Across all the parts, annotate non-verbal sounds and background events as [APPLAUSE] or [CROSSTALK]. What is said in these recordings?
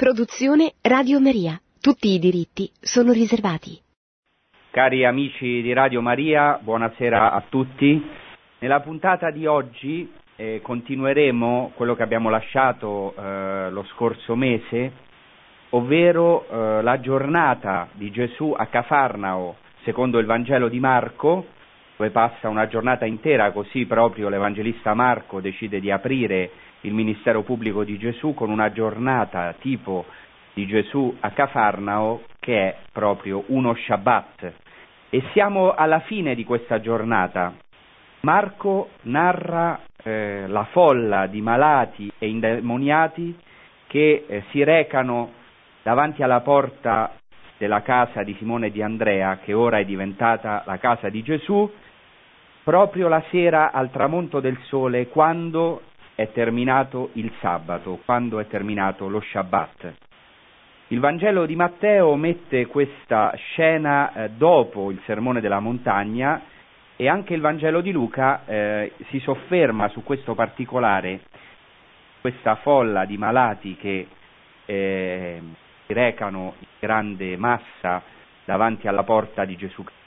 Produzione Radio Maria. Tutti i diritti sono riservati. Cari amici di Radio Maria, buonasera a tutti. Nella puntata di oggi eh, continueremo quello che abbiamo lasciato eh, lo scorso mese, ovvero eh, la giornata di Gesù a Cafarnao, secondo il Vangelo di Marco, dove passa una giornata intera, così proprio l'Evangelista Marco decide di aprire il ministero pubblico di Gesù con una giornata tipo di Gesù a Cafarnao che è proprio uno Shabbat. E siamo alla fine di questa giornata. Marco narra eh, la folla di malati e indemoniati che eh, si recano davanti alla porta della casa di Simone di Andrea, che ora è diventata la casa di Gesù, proprio la sera al tramonto del sole, quando è terminato il sabato, quando è terminato lo Shabbat. Il Vangelo di Matteo mette questa scena eh, dopo il sermone della montagna e anche il Vangelo di Luca eh, si sofferma su questo particolare, questa folla di malati che eh, recano in grande massa davanti alla porta di Gesù Cristo.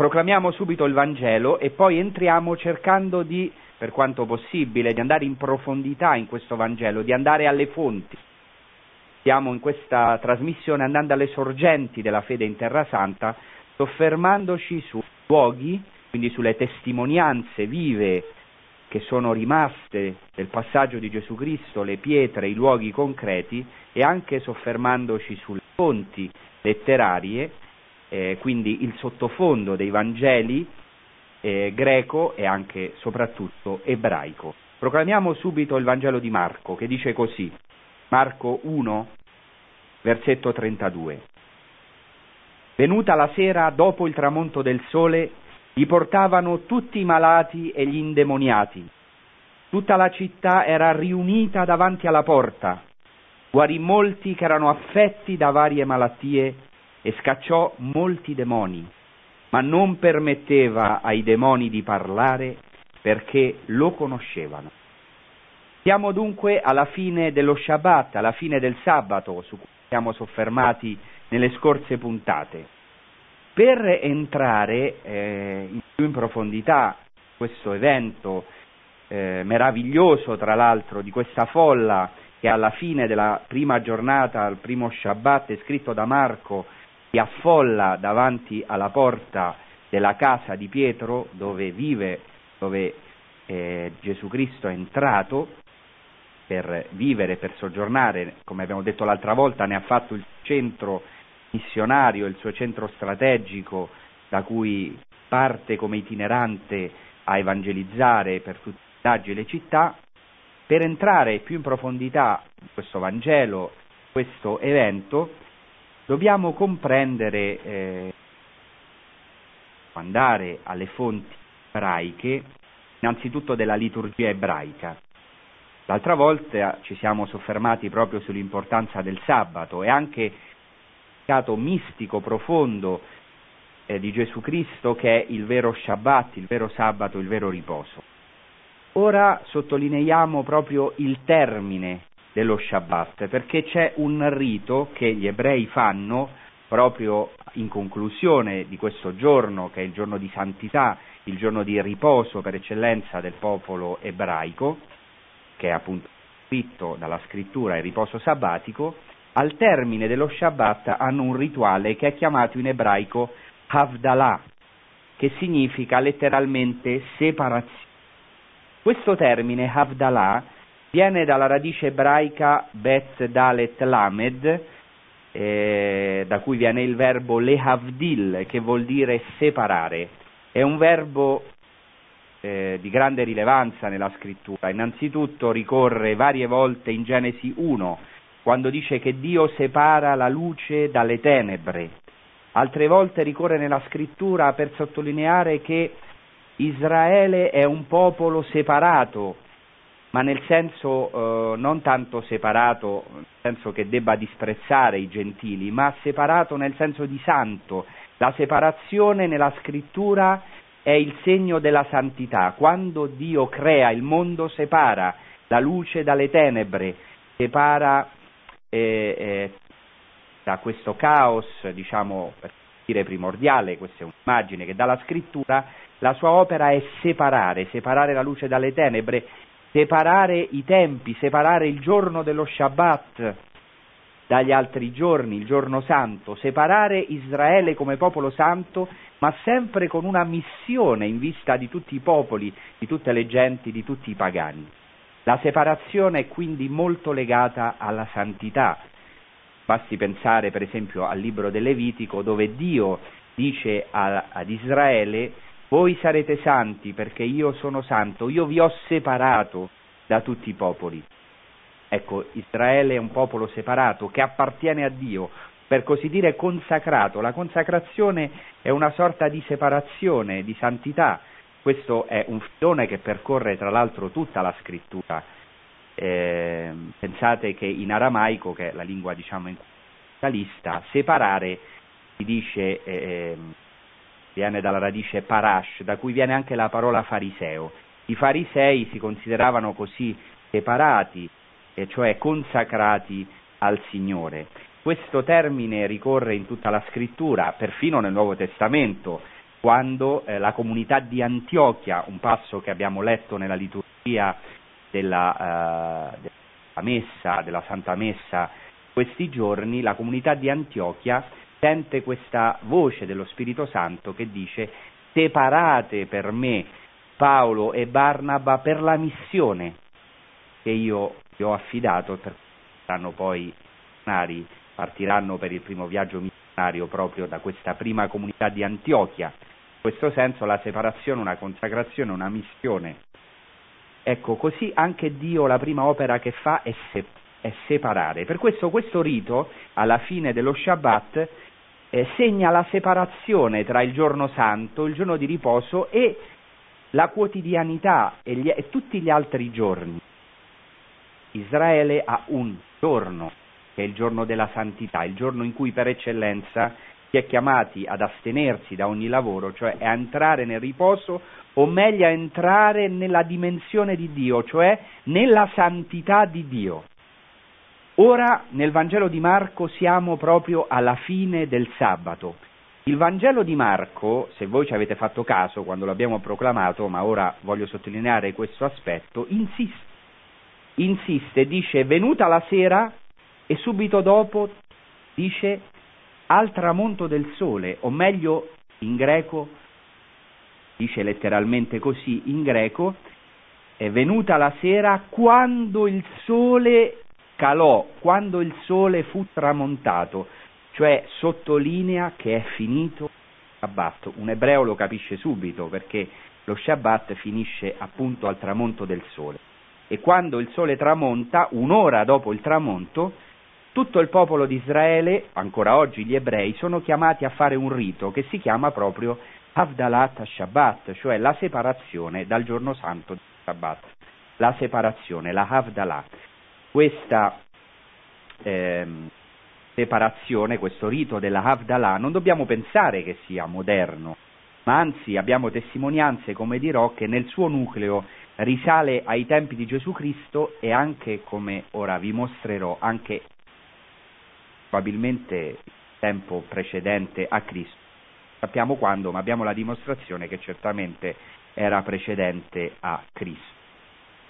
Proclamiamo subito il Vangelo e poi entriamo cercando di per quanto possibile, di andare in profondità in questo Vangelo, di andare alle fonti. Stiamo in questa trasmissione andando alle sorgenti della fede in Terra Santa, soffermandoci su luoghi, quindi sulle testimonianze vive che sono rimaste del passaggio di Gesù Cristo, le pietre, i luoghi concreti e anche soffermandoci sulle fonti letterarie, eh, quindi il sottofondo dei Vangeli eh, greco e anche soprattutto ebraico. Proclamiamo subito il Vangelo di Marco che dice così, Marco 1, versetto 32. Venuta la sera dopo il tramonto del sole, gli portavano tutti i malati e gli indemoniati. Tutta la città era riunita davanti alla porta. Guarì molti che erano affetti da varie malattie e scacciò molti demoni ma non permetteva ai demoni di parlare perché lo conoscevano. Siamo dunque alla fine dello Shabbat, alla fine del sabato, su cui siamo soffermati nelle scorse puntate. Per entrare eh, più in profondità questo evento eh, meraviglioso, tra l'altro, di questa folla che alla fine della prima giornata, al primo Shabbat, è scritto da Marco, si affolla davanti alla porta della casa di Pietro dove vive, dove eh, Gesù Cristo è entrato per vivere, per soggiornare, come abbiamo detto l'altra volta, ne ha fatto il centro missionario, il suo centro strategico da cui parte come itinerante a evangelizzare per tutti i villaggi e le città, per entrare più in profondità in questo Vangelo, questo evento, dobbiamo comprendere, eh, andare alle fonti ebraiche, innanzitutto della liturgia ebraica. L'altra volta ci siamo soffermati proprio sull'importanza del sabato e anche il significato mistico profondo eh, di Gesù Cristo che è il vero Shabbat, il vero sabato, il vero riposo. Ora sottolineiamo proprio il termine dello Shabbat, perché c'è un rito che gli ebrei fanno proprio in conclusione di questo giorno, che è il giorno di santità, il giorno di riposo per eccellenza del popolo ebraico, che è appunto scritto dalla scrittura il riposo sabbatico, al termine dello Shabbat hanno un rituale che è chiamato in ebraico Havdalah, che significa letteralmente separazione. Questo termine Havdalah viene dalla radice ebraica bet dalet lamed, eh, da cui viene il verbo lehavdil, che vuol dire separare. È un verbo eh, di grande rilevanza nella scrittura. Innanzitutto ricorre varie volte in Genesi 1, quando dice che Dio separa la luce dalle tenebre. Altre volte ricorre nella scrittura per sottolineare che Israele è un popolo separato, ma nel senso eh, non tanto separato, nel senso che debba disprezzare i gentili, ma separato nel senso di santo. La separazione nella scrittura è il segno della santità. Quando Dio crea il mondo separa la luce dalle tenebre, separa eh, eh, da questo caos, diciamo, per dire primordiale, questa è un'immagine che dà la scrittura, la sua opera è separare, separare la luce dalle tenebre, separare i tempi, separare il giorno dello Shabbat dagli altri giorni, il giorno santo, separare Israele come popolo santo, ma sempre con una missione in vista di tutti i popoli, di tutte le genti, di tutti i pagani. La separazione è quindi molto legata alla santità. Basti pensare per esempio al libro del Levitico dove Dio dice a, ad Israele voi sarete santi perché io sono santo, io vi ho separato da tutti i popoli. Ecco, Israele è un popolo separato che appartiene a Dio, per così dire consacrato. La consacrazione è una sorta di separazione, di santità. Questo è un filone che percorre tra l'altro tutta la scrittura. Eh, pensate che in aramaico, che è la lingua diciamo in lista, separare si dice eh, viene dalla radice parash, da cui viene anche la parola fariseo. I farisei si consideravano così separati, e cioè consacrati al Signore. Questo termine ricorre in tutta la scrittura, perfino nel Nuovo Testamento, quando eh, la comunità di Antiochia, un passo che abbiamo letto nella liturgia della, uh, della messa, della Santa Messa, questi giorni, la comunità di Antiochia sente questa voce dello Spirito Santo che dice separate per me Paolo e Barnaba per la missione che io vi ho affidato, saranno poi missionari, partiranno per il primo viaggio missionario proprio da questa prima comunità di Antiochia. In questo senso la separazione, una consacrazione, una missione. Ecco, così anche Dio la prima opera che fa è, se- è separare. Per questo questo rito, alla fine dello Shabbat, eh, segna la separazione tra il giorno santo, il giorno di riposo e la quotidianità e, gli, e tutti gli altri giorni. Israele ha un giorno, che è il giorno della santità, il giorno in cui per eccellenza si è chiamati ad astenersi da ogni lavoro, cioè a entrare nel riposo, o meglio a entrare nella dimensione di Dio, cioè nella santità di Dio. Ora nel Vangelo di Marco siamo proprio alla fine del sabato. Il Vangelo di Marco, se voi ci avete fatto caso quando l'abbiamo proclamato, ma ora voglio sottolineare questo aspetto, insiste, insiste, dice venuta la sera e subito dopo dice al tramonto del sole, o meglio in greco, dice letteralmente così in greco, è venuta la sera quando il sole calò quando il sole fu tramontato, cioè sottolinea che è finito il Shabbat. Un ebreo lo capisce subito perché lo Shabbat finisce appunto al tramonto del sole. E quando il sole tramonta, un'ora dopo il tramonto, tutto il popolo di Israele, ancora oggi gli ebrei, sono chiamati a fare un rito che si chiama proprio Havdalat Shabbat, cioè la separazione dal giorno santo del Shabbat. La separazione, la Havdalah questa eh, separazione, questo rito della Havdalah, non dobbiamo pensare che sia moderno, ma anzi abbiamo testimonianze, come dirò, che nel suo nucleo risale ai tempi di Gesù Cristo e anche, come ora vi mostrerò, anche probabilmente il tempo precedente a Cristo. Sappiamo quando, ma abbiamo la dimostrazione che certamente era precedente a Cristo.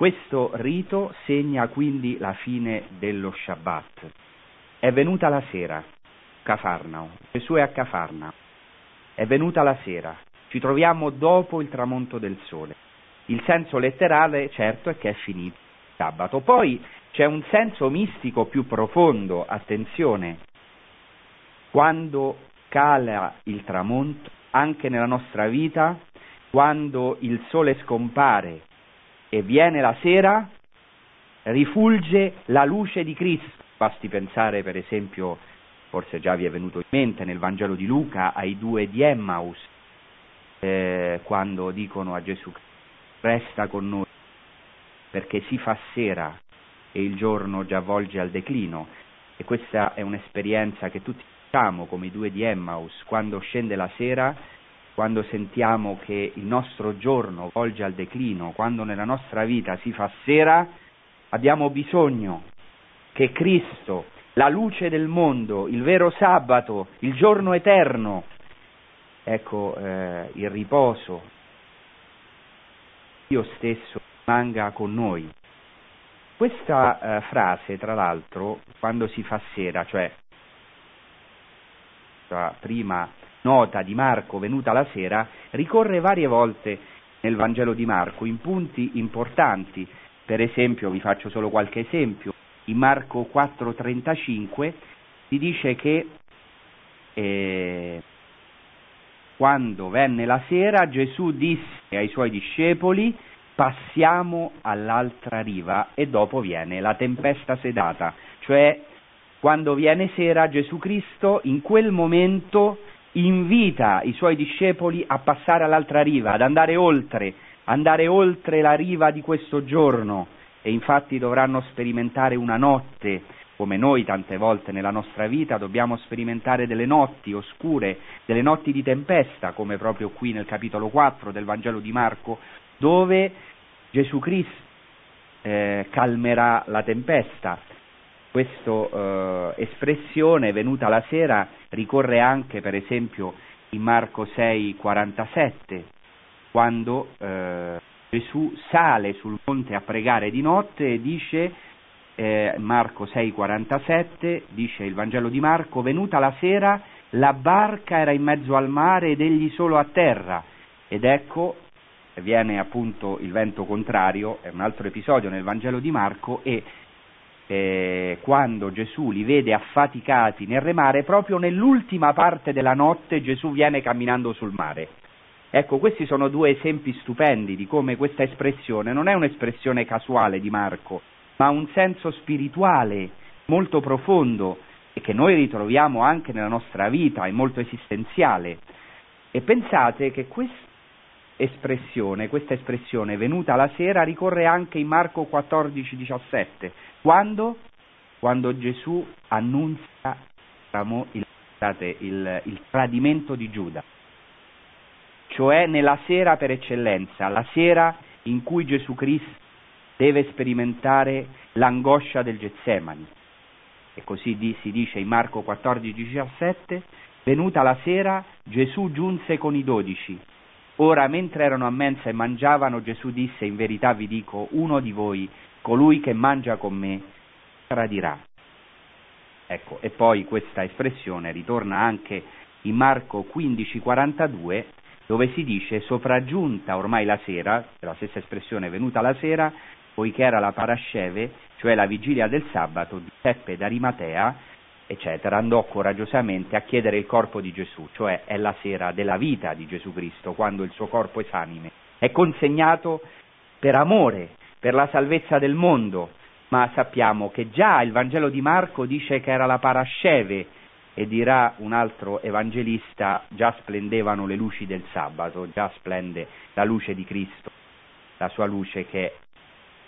Questo rito segna quindi la fine dello Shabbat. È venuta la sera, Cafarnao, Gesù è a Cafarnao, è venuta la sera, ci troviamo dopo il tramonto del sole. Il senso letterale, certo, è che è finito il sabato. Poi c'è un senso mistico più profondo, attenzione, quando cala il tramonto, anche nella nostra vita, quando il sole scompare e viene la sera, rifulge la luce di Cristo. Basti pensare per esempio, forse già vi è venuto in mente nel Vangelo di Luca, ai due di Emmaus, eh, quando dicono a Gesù resta con noi perché si fa sera e il giorno già volge al declino. E questa è un'esperienza che tutti facciamo come i due di Emmaus, quando scende la sera quando sentiamo che il nostro giorno volge al declino, quando nella nostra vita si fa sera, abbiamo bisogno che Cristo, la luce del mondo, il vero sabato, il giorno eterno. Ecco eh, il riposo. Dio stesso rimanga con noi. Questa eh, frase, tra l'altro, quando si fa sera, cioè prima nota di Marco venuta la sera, ricorre varie volte nel Vangelo di Marco in punti importanti. Per esempio, vi faccio solo qualche esempio, in Marco 4:35 si dice che eh, quando venne la sera Gesù disse ai suoi discepoli passiamo all'altra riva e dopo viene la tempesta sedata, cioè quando viene sera Gesù Cristo in quel momento invita i suoi discepoli a passare all'altra riva, ad andare oltre, andare oltre la riva di questo giorno e infatti dovranno sperimentare una notte, come noi tante volte nella nostra vita dobbiamo sperimentare delle notti oscure, delle notti di tempesta, come proprio qui nel capitolo 4 del Vangelo di Marco, dove Gesù Cristo eh, calmerà la tempesta. Questa eh, espressione venuta la sera ricorre anche per esempio in Marco 6:47, quando eh, Gesù sale sul monte a pregare di notte e dice, eh, Marco 6:47, dice il Vangelo di Marco, venuta la sera la barca era in mezzo al mare ed egli solo a terra. Ed ecco, viene appunto il vento contrario, è un altro episodio nel Vangelo di Marco, e eh, quando Gesù li vede affaticati nel remare, proprio nell'ultima parte della notte Gesù viene camminando sul mare. Ecco, questi sono due esempi stupendi di come questa espressione non è un'espressione casuale di Marco, ma ha un senso spirituale molto profondo e che noi ritroviamo anche nella nostra vita, è molto esistenziale. E pensate che questa espressione, questa espressione venuta la sera ricorre anche in Marco 14, 17, quando? Quando Gesù annunzia il, il, il tradimento di Giuda cioè nella sera per eccellenza, la sera in cui Gesù Cristo deve sperimentare l'angoscia del Getsemani. E così si dice in Marco 14:17, venuta la sera Gesù giunse con i dodici. Ora mentre erano a mensa e mangiavano Gesù disse in verità vi dico, uno di voi, colui che mangia con me, tradirà. Ecco, e poi questa espressione ritorna anche in Marco 15:42 dove si dice sopraggiunta ormai la sera, la stessa espressione venuta la sera, poiché era la parasceve, cioè la vigilia del sabato, Giuseppe d'Arimatea, eccetera, andò coraggiosamente a chiedere il corpo di Gesù, cioè è la sera della vita di Gesù Cristo, quando il suo corpo esanime è consegnato per amore, per la salvezza del mondo, ma sappiamo che già il Vangelo di Marco dice che era la parasceve, e dirà un altro evangelista, già splendevano le luci del sabato, già splende la luce di Cristo, la sua luce che è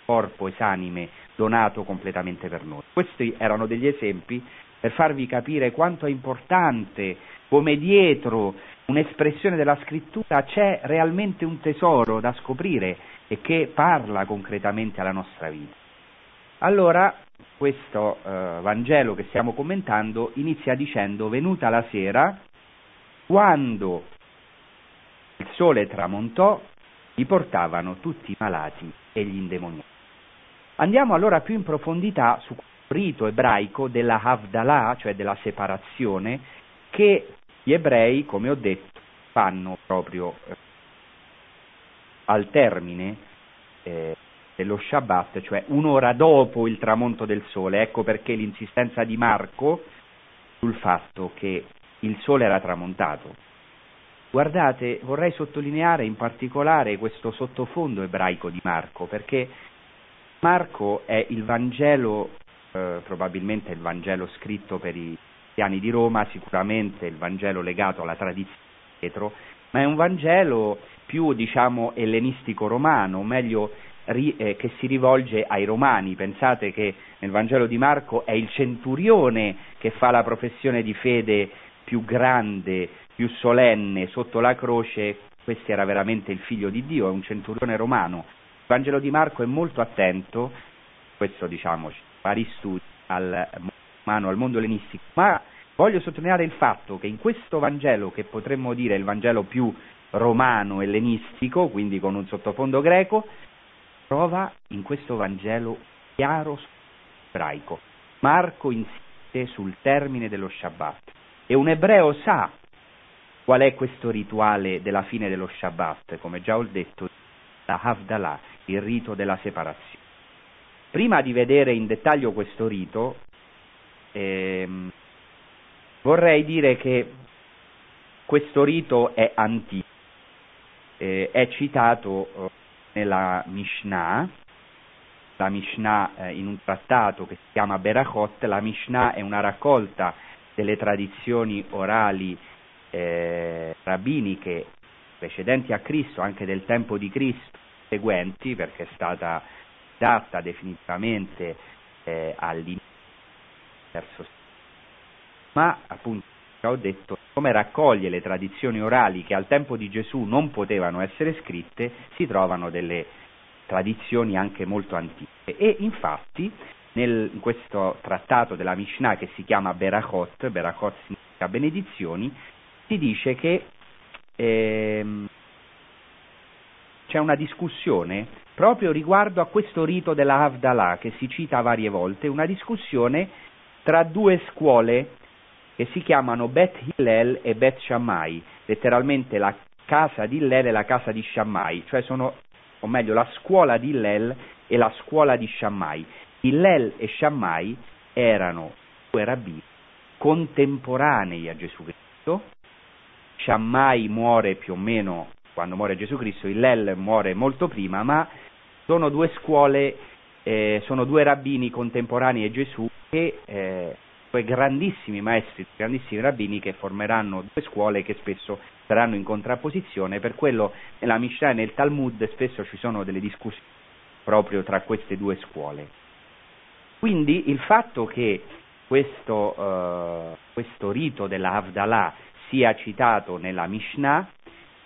corpo esanime donato completamente per noi. Questi erano degli esempi per farvi capire quanto è importante come dietro un'espressione della scrittura c'è realmente un tesoro da scoprire e che parla concretamente alla nostra vita. Allora, questo eh, Vangelo che stiamo commentando inizia dicendo venuta la sera, quando il sole tramontò, li portavano tutti i malati e gli indemoniati. Andiamo allora più in profondità su rito ebraico della Havdalah, cioè della separazione, che gli ebrei, come ho detto, fanno proprio eh, al termine eh, dello Shabbat, cioè un'ora dopo il tramonto del sole. Ecco perché l'insistenza di Marco sul fatto che il sole era tramontato. Guardate, vorrei sottolineare in particolare questo sottofondo ebraico di Marco, perché Marco è il Vangelo, eh, probabilmente il Vangelo scritto per i cristiani di Roma, sicuramente il Vangelo legato alla tradizione dietro, ma è un Vangelo più, diciamo, ellenistico romano, o meglio eh, che si rivolge ai romani. Pensate che nel Vangelo di Marco è il centurione che fa la professione di fede più grande, più solenne sotto la croce, questo era veramente il figlio di Dio, è un centurione romano. Il Vangelo di Marco è molto attento, questo diciamo, vari studi, al umano, al mondo ellenistico, ma voglio sottolineare il fatto che in questo Vangelo, che potremmo dire il Vangelo più romano, ellenistico, quindi con un sottofondo greco, trova in questo Vangelo chiaro ebraico. Marco insiste sul termine dello Shabbat e un ebreo sa qual è questo rituale della fine dello Shabbat, come già ho detto, la Havdalah, il rito della separazione. Prima di vedere in dettaglio questo rito, ehm, vorrei dire che questo rito è antico, eh, è citato eh, nella Mishnah, la Mishnah eh, in un trattato che si chiama Berachot, la Mishnah è una raccolta delle tradizioni orali eh, rabbiniche precedenti a Cristo, anche del tempo di Cristo, seguenti, perché è stata data definitivamente eh, all'inizio ma appunto ho detto come raccoglie le tradizioni orali che al tempo di Gesù non potevano essere scritte, si trovano delle tradizioni anche molto antiche. E infatti nel, in questo trattato della Mishnah che si chiama Berachot, Berachot significa benedizioni, si dice che ehm, c'è una discussione proprio riguardo a questo rito della Havdalah che si cita varie volte, una discussione tra due scuole che si chiamano Bet Hillel e Bet Shammai, letteralmente la casa di Hillel e la casa di Shammai, cioè sono, o meglio, la scuola di Hillel e la scuola di Shammai. Hillel e Shammai erano due rabbini contemporanei a Gesù Cristo, Shammai muore più o meno quando muore Gesù Cristo, Hillel muore molto prima, ma sono due scuole, eh, sono due rabbini contemporanei a Gesù che eh, quei grandissimi maestri, grandissimi rabbini che formeranno due scuole che spesso saranno in contrapposizione, per quello nella Mishnah e nel Talmud spesso ci sono delle discussioni proprio tra queste due scuole. Quindi il fatto che questo, uh, questo rito della Havdalah sia citato nella Mishnah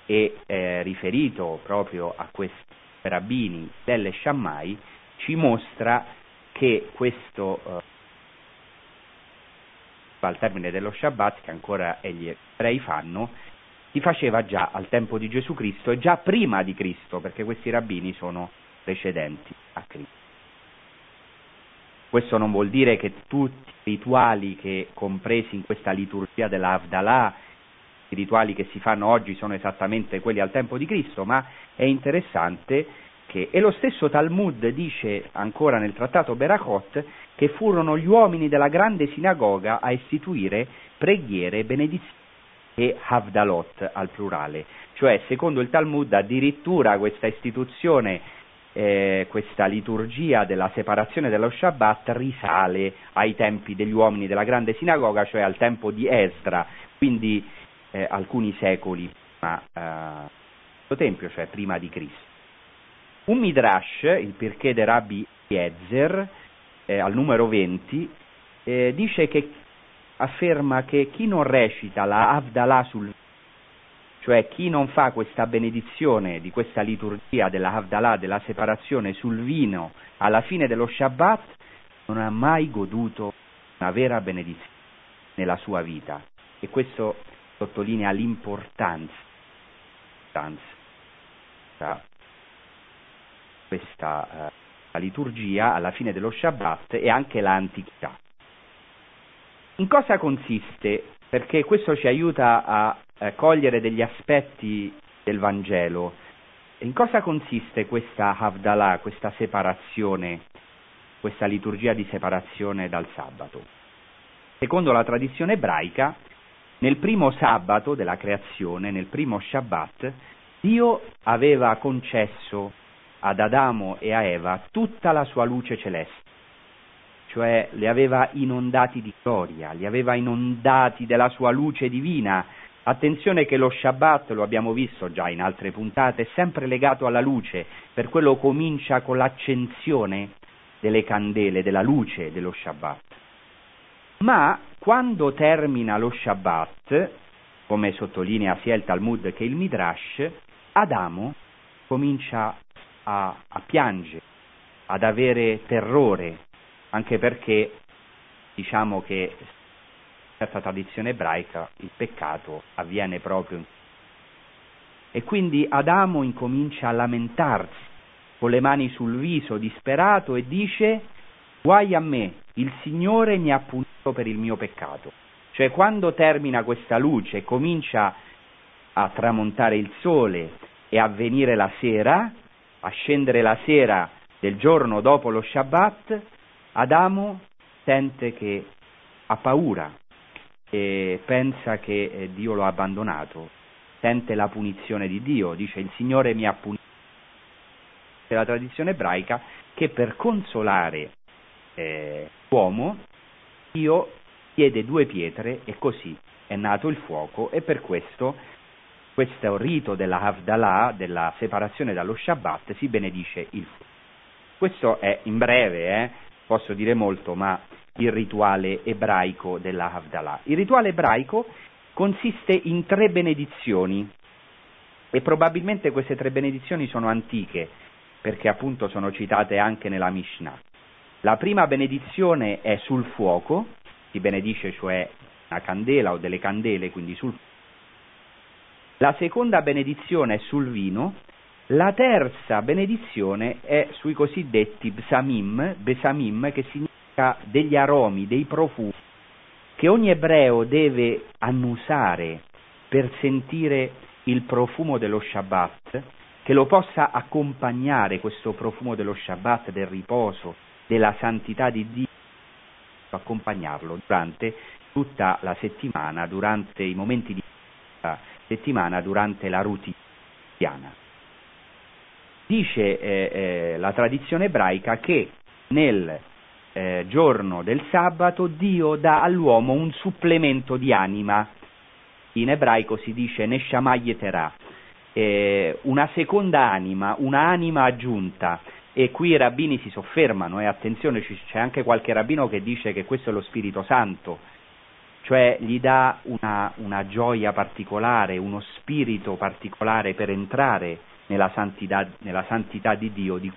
e eh, riferito proprio a questi rabbini delle Shammai ci mostra che questo uh, al termine dello Shabbat, che ancora gli ebrei fanno, si faceva già al tempo di Gesù Cristo e già prima di Cristo, perché questi rabbini sono precedenti a Cristo. Questo non vuol dire che tutti i rituali che compresi in questa liturgia della Havdalah, i rituali che si fanno oggi sono esattamente quelli al tempo di Cristo, ma è interessante che, e lo stesso Talmud dice ancora nel trattato Berachot, che furono gli uomini della grande sinagoga a istituire preghiere, benedizioni e Havdalot al plurale. Cioè, secondo il Talmud, addirittura questa istituzione, eh, questa liturgia della separazione dello Shabbat risale ai tempi degli uomini della grande sinagoga, cioè al tempo di Esdra, quindi eh, alcuni secoli prima eh, del Tempio, cioè prima di Cristo. Un Midrash, il Pirkei de Rabbi Yezer, eh, al numero 20, eh, dice che afferma che chi non recita la Havdalah sul cioè chi non fa questa benedizione di questa liturgia della Havdalah, della separazione sul vino alla fine dello Shabbat, non ha mai goduto una vera benedizione nella sua vita. E questo sottolinea l'importanza questa eh, liturgia alla fine dello Shabbat e anche l'antichità. In cosa consiste? Perché questo ci aiuta a eh, cogliere degli aspetti del Vangelo. In cosa consiste questa Havdalah, questa separazione, questa liturgia di separazione dal sabato? Secondo la tradizione ebraica, nel primo sabato della creazione, nel primo Shabbat, Dio aveva concesso ad Adamo e a Eva tutta la sua luce celeste, cioè li aveva inondati di gloria, li aveva inondati della sua luce divina. Attenzione che lo Shabbat, lo abbiamo visto già in altre puntate, è sempre legato alla luce, per quello comincia con l'accensione delle candele, della luce dello Shabbat. Ma quando termina lo Shabbat, come sottolinea sia il Talmud che il Midrash, Adamo comincia a, a piangere, ad avere terrore, anche perché diciamo che in certa tradizione ebraica il peccato avviene proprio in e quindi Adamo incomincia a lamentarsi con le mani sul viso, disperato, e dice guai a me, il Signore mi ha punito per il mio peccato. Cioè quando termina questa luce e comincia a tramontare il sole e a venire la sera, a scendere la sera del giorno dopo lo Shabbat, Adamo sente che ha paura e pensa che eh, Dio lo ha abbandonato, sente la punizione di Dio, dice il Signore mi ha punito. È la tradizione ebraica che per consolare eh, l'uomo Dio chiede due pietre e così è nato il fuoco e per questo questo rito della Havdalah, della separazione dallo Shabbat, si benedice il fuoco. Questo è in breve, eh, posso dire molto, ma il rituale ebraico della Havdalah. Il rituale ebraico consiste in tre benedizioni e probabilmente queste tre benedizioni sono antiche perché appunto sono citate anche nella Mishnah. La prima benedizione è sul fuoco, si benedice cioè una candela o delle candele, quindi sul fuoco la seconda benedizione è sul vino, la terza benedizione è sui cosiddetti bsamim, besamim, che significa degli aromi, dei profumi, che ogni ebreo deve annusare per sentire il profumo dello Shabbat, che lo possa accompagnare questo profumo dello Shabbat, del riposo, della santità di Dio, accompagnarlo durante tutta la settimana, durante i momenti di settimana durante la quotidiana. Dice eh, eh, la tradizione ebraica che nel eh, giorno del sabato Dio dà all'uomo un supplemento di anima, in ebraico si dice Neshamayetera, eh, una seconda anima, un'anima aggiunta, e qui i rabbini si soffermano, e attenzione c'è anche qualche rabbino che dice che questo è lo Spirito Santo, cioè gli dà una, una gioia particolare, uno spirito particolare per entrare nella santità, nella santità di Dio, di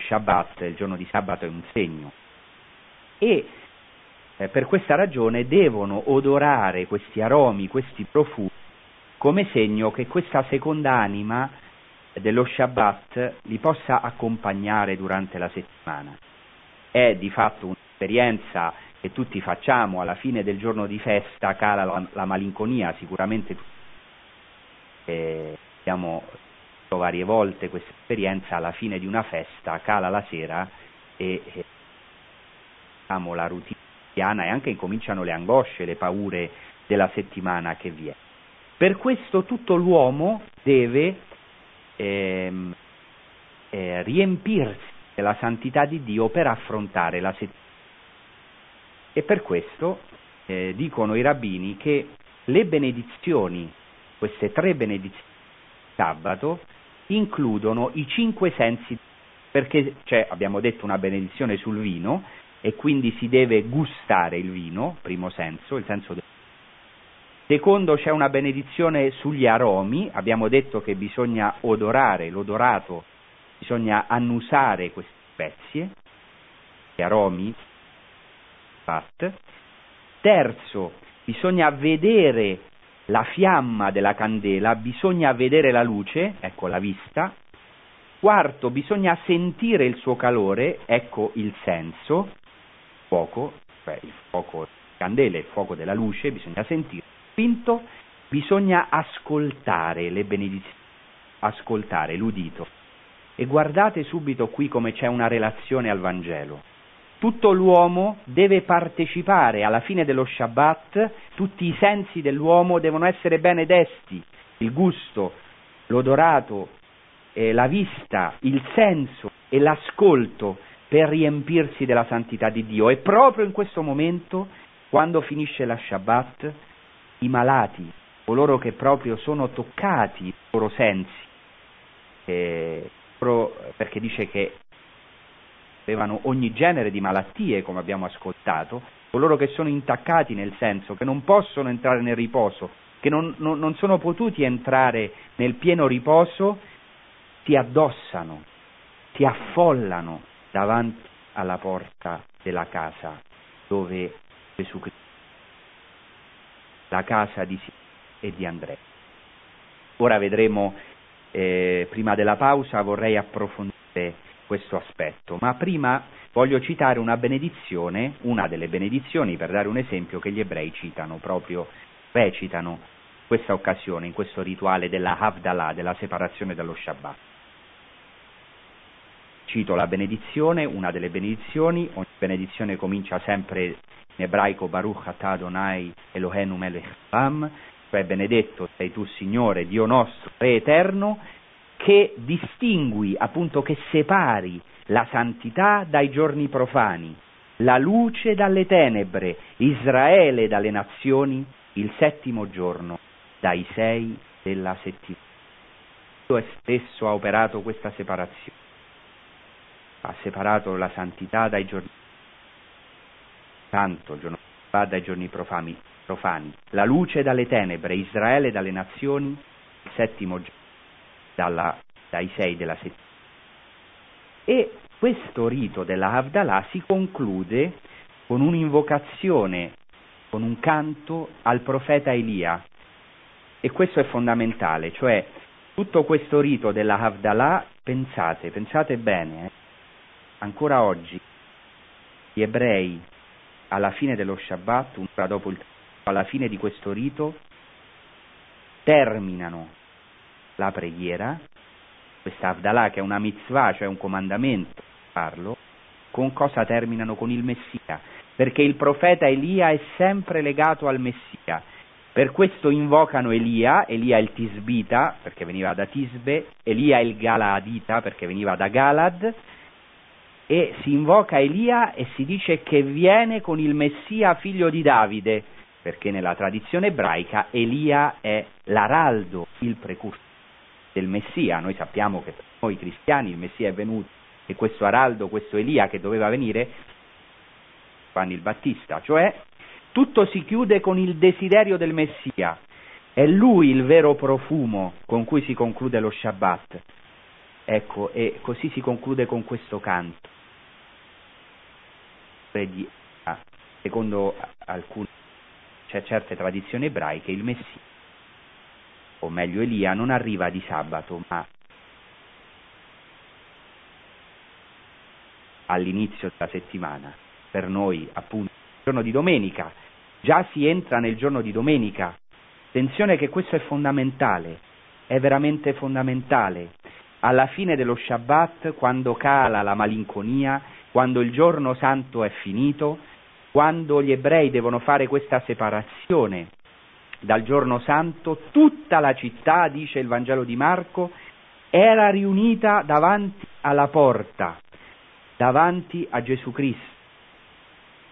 Shabbat, il giorno di sabato è un segno. E eh, per questa ragione devono odorare questi aromi, questi profumi, come segno che questa seconda anima dello Shabbat li possa accompagnare durante la settimana. È di fatto un'esperienza che tutti facciamo alla fine del giorno di festa cala la, la malinconia, sicuramente eh, abbiamo visto varie volte questa esperienza alla fine di una festa, cala la sera e, e diciamo, la routine e anche incominciano le angosce, le paure della settimana che viene. Per questo tutto l'uomo deve ehm, eh, riempirsi della santità di Dio per affrontare la settimana e per questo eh, dicono i rabbini che le benedizioni, queste tre benedizioni di sabato, includono i cinque sensi, perché c'è, abbiamo detto, una benedizione sul vino e quindi si deve gustare il vino, primo senso, il senso del Secondo c'è una benedizione sugli aromi, abbiamo detto che bisogna odorare l'odorato, bisogna annusare queste spezie, gli aromi, Pat. Terzo, bisogna vedere la fiamma della candela, bisogna vedere la luce, ecco la vista. Quarto, bisogna sentire il suo calore, ecco il senso, fuoco, cioè il fuoco candela, il fuoco della luce, bisogna sentire. Quinto, bisogna ascoltare le benedizioni, ascoltare l'udito. E guardate subito qui come c'è una relazione al Vangelo tutto l'uomo deve partecipare alla fine dello Shabbat, tutti i sensi dell'uomo devono essere bene desti, il gusto, l'odorato, eh, la vista, il senso e l'ascolto per riempirsi della santità di Dio. E proprio in questo momento, quando finisce la Shabbat, i malati, coloro che proprio sono toccati i loro sensi, eh, perché dice che avevano ogni genere di malattie, come abbiamo ascoltato, coloro che sono intaccati nel senso, che non possono entrare nel riposo, che non, non, non sono potuti entrare nel pieno riposo, si addossano, si affollano davanti alla porta della casa dove Gesù Cristo, la casa di Simone e di Andrea. Ora vedremo, eh, prima della pausa vorrei approfondire questo aspetto, ma prima voglio citare una benedizione, una delle benedizioni per dare un esempio che gli ebrei citano proprio, recitano questa occasione, in questo rituale della Havdalah, della separazione dallo Shabbat. Cito la benedizione, una delle benedizioni, ogni benedizione comincia sempre in ebraico Baruch Atah Adonai Elohenu Melech Lam, cioè benedetto sei tu Signore, Dio nostro, Re eterno, che distingui, appunto che separi la santità dai giorni profani, la luce dalle tenebre, Israele dalle nazioni, il settimo giorno dai sei della settimana. Dio stesso ha operato questa separazione, ha separato la santità dai giorni santo, il giorno dai giorni profani, profani, la luce dalle tenebre, Israele dalle nazioni, il settimo giorno dalla, dai sei della settimana. E questo rito della Havdalah si conclude con un'invocazione, con un canto al profeta Elia. E questo è fondamentale, cioè tutto questo rito della Havdalah, pensate, pensate bene, eh, ancora oggi gli ebrei alla fine dello Shabbat, un'ora dopo il alla fine di questo rito, terminano la preghiera, questa Avdalà che è una mitzvah, cioè un comandamento, farlo, con cosa terminano? Con il Messia, perché il profeta Elia è sempre legato al Messia. Per questo invocano Elia, Elia il Tisbita, perché veniva da Tisbe, Elia il Galadita, perché veniva da Galad, e si invoca Elia e si dice che viene con il Messia figlio di Davide, perché nella tradizione ebraica Elia è l'araldo, il precursore del Messia. Noi sappiamo che per noi cristiani il Messia è venuto e questo araldo, questo Elia che doveva venire, Giovanni il Battista, cioè tutto si chiude con il desiderio del Messia. È lui il vero profumo con cui si conclude lo Shabbat. Ecco, e così si conclude con questo canto. Secondo alcune, cioè certe tradizioni ebraiche, il Messia o meglio Elia, non arriva di sabato, ma all'inizio della settimana. Per noi, appunto, il giorno di domenica. Già si entra nel giorno di domenica. Attenzione che questo è fondamentale, è veramente fondamentale. Alla fine dello Shabbat, quando cala la malinconia, quando il giorno santo è finito, quando gli ebrei devono fare questa separazione dal giorno santo, tutta la città, dice il Vangelo di Marco, era riunita davanti alla porta, davanti a Gesù Cristo.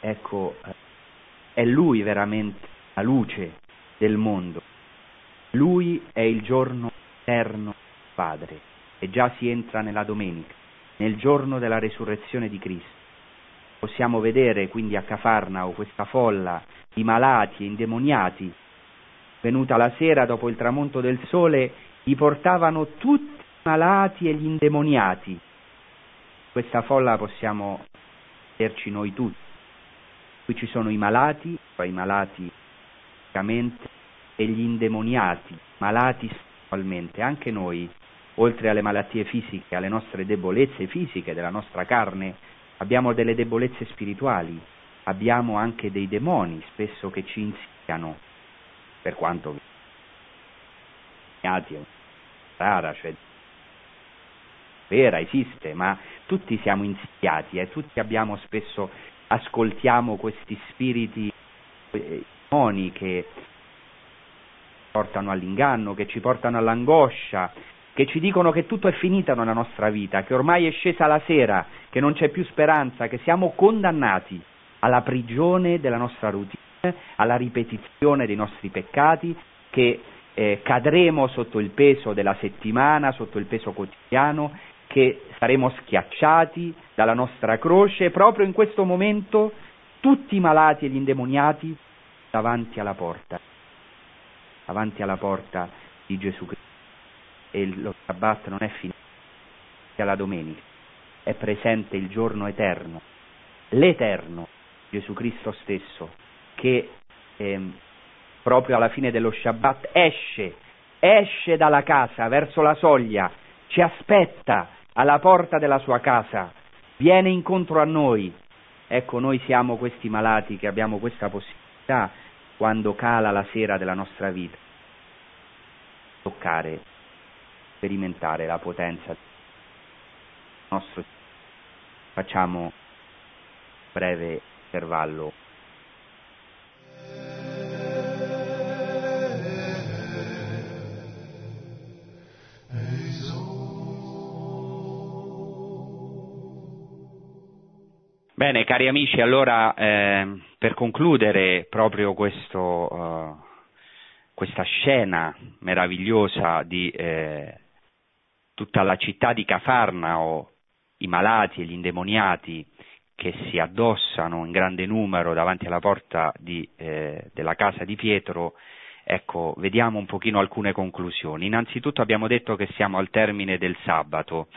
Ecco, eh, è Lui veramente la luce del mondo. Lui è il giorno eterno Padre e già si entra nella domenica, nel giorno della resurrezione di Cristo. Possiamo vedere quindi a Cafarnao questa folla di malati e indemoniati venuta la sera dopo il tramonto del sole, gli portavano tutti i malati e gli indemoniati. Questa folla possiamo vederci noi tutti. Qui ci sono i malati, cioè i malati fisicamente, e gli indemoniati, malati spiritualmente. Anche noi, oltre alle malattie fisiche, alle nostre debolezze fisiche della nostra carne, abbiamo delle debolezze spirituali, abbiamo anche dei demoni spesso che ci insidiano per quanto è rara, cioè vera, esiste, ma tutti siamo insidiati e eh? tutti abbiamo spesso, ascoltiamo questi spiriti eh, demoni che portano all'inganno, che ci portano all'angoscia, che ci dicono che tutto è finito nella nostra vita, che ormai è scesa la sera, che non c'è più speranza, che siamo condannati alla prigione della nostra routine alla ripetizione dei nostri peccati, che eh, cadremo sotto il peso della settimana, sotto il peso quotidiano, che saremo schiacciati dalla nostra croce, proprio in questo momento tutti i malati e gli indemoniati davanti alla porta, davanti alla porta di Gesù Cristo. E lo sabbat non è finito, è la domenica, è presente il giorno eterno, l'eterno Gesù Cristo stesso, che eh, proprio alla fine dello Shabbat esce, esce dalla casa verso la soglia, ci aspetta alla porta della sua casa, viene incontro a noi. Ecco, noi siamo questi malati che abbiamo questa possibilità quando cala la sera della nostra vita. Toccare, sperimentare la potenza del nostro. Facciamo breve intervallo. Bene, cari amici, allora eh, per concludere proprio questo, uh, questa scena meravigliosa di eh, tutta la città di Cafarnao, i malati e gli indemoniati che si addossano in grande numero davanti alla porta di, eh, della casa di Pietro, ecco, vediamo un pochino alcune conclusioni. Innanzitutto abbiamo detto che siamo al termine del sabato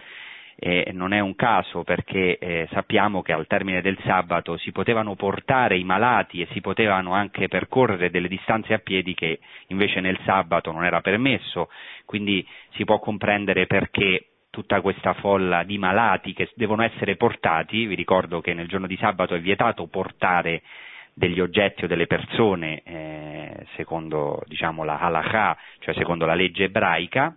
eh, non è un caso perché eh, sappiamo che al termine del sabato si potevano portare i malati e si potevano anche percorrere delle distanze a piedi che invece nel sabato non era permesso, quindi si può comprendere perché tutta questa folla di malati che devono essere portati, vi ricordo che nel giorno di sabato è vietato portare degli oggetti o delle persone eh, secondo diciamo, la halakha, cioè secondo la legge ebraica,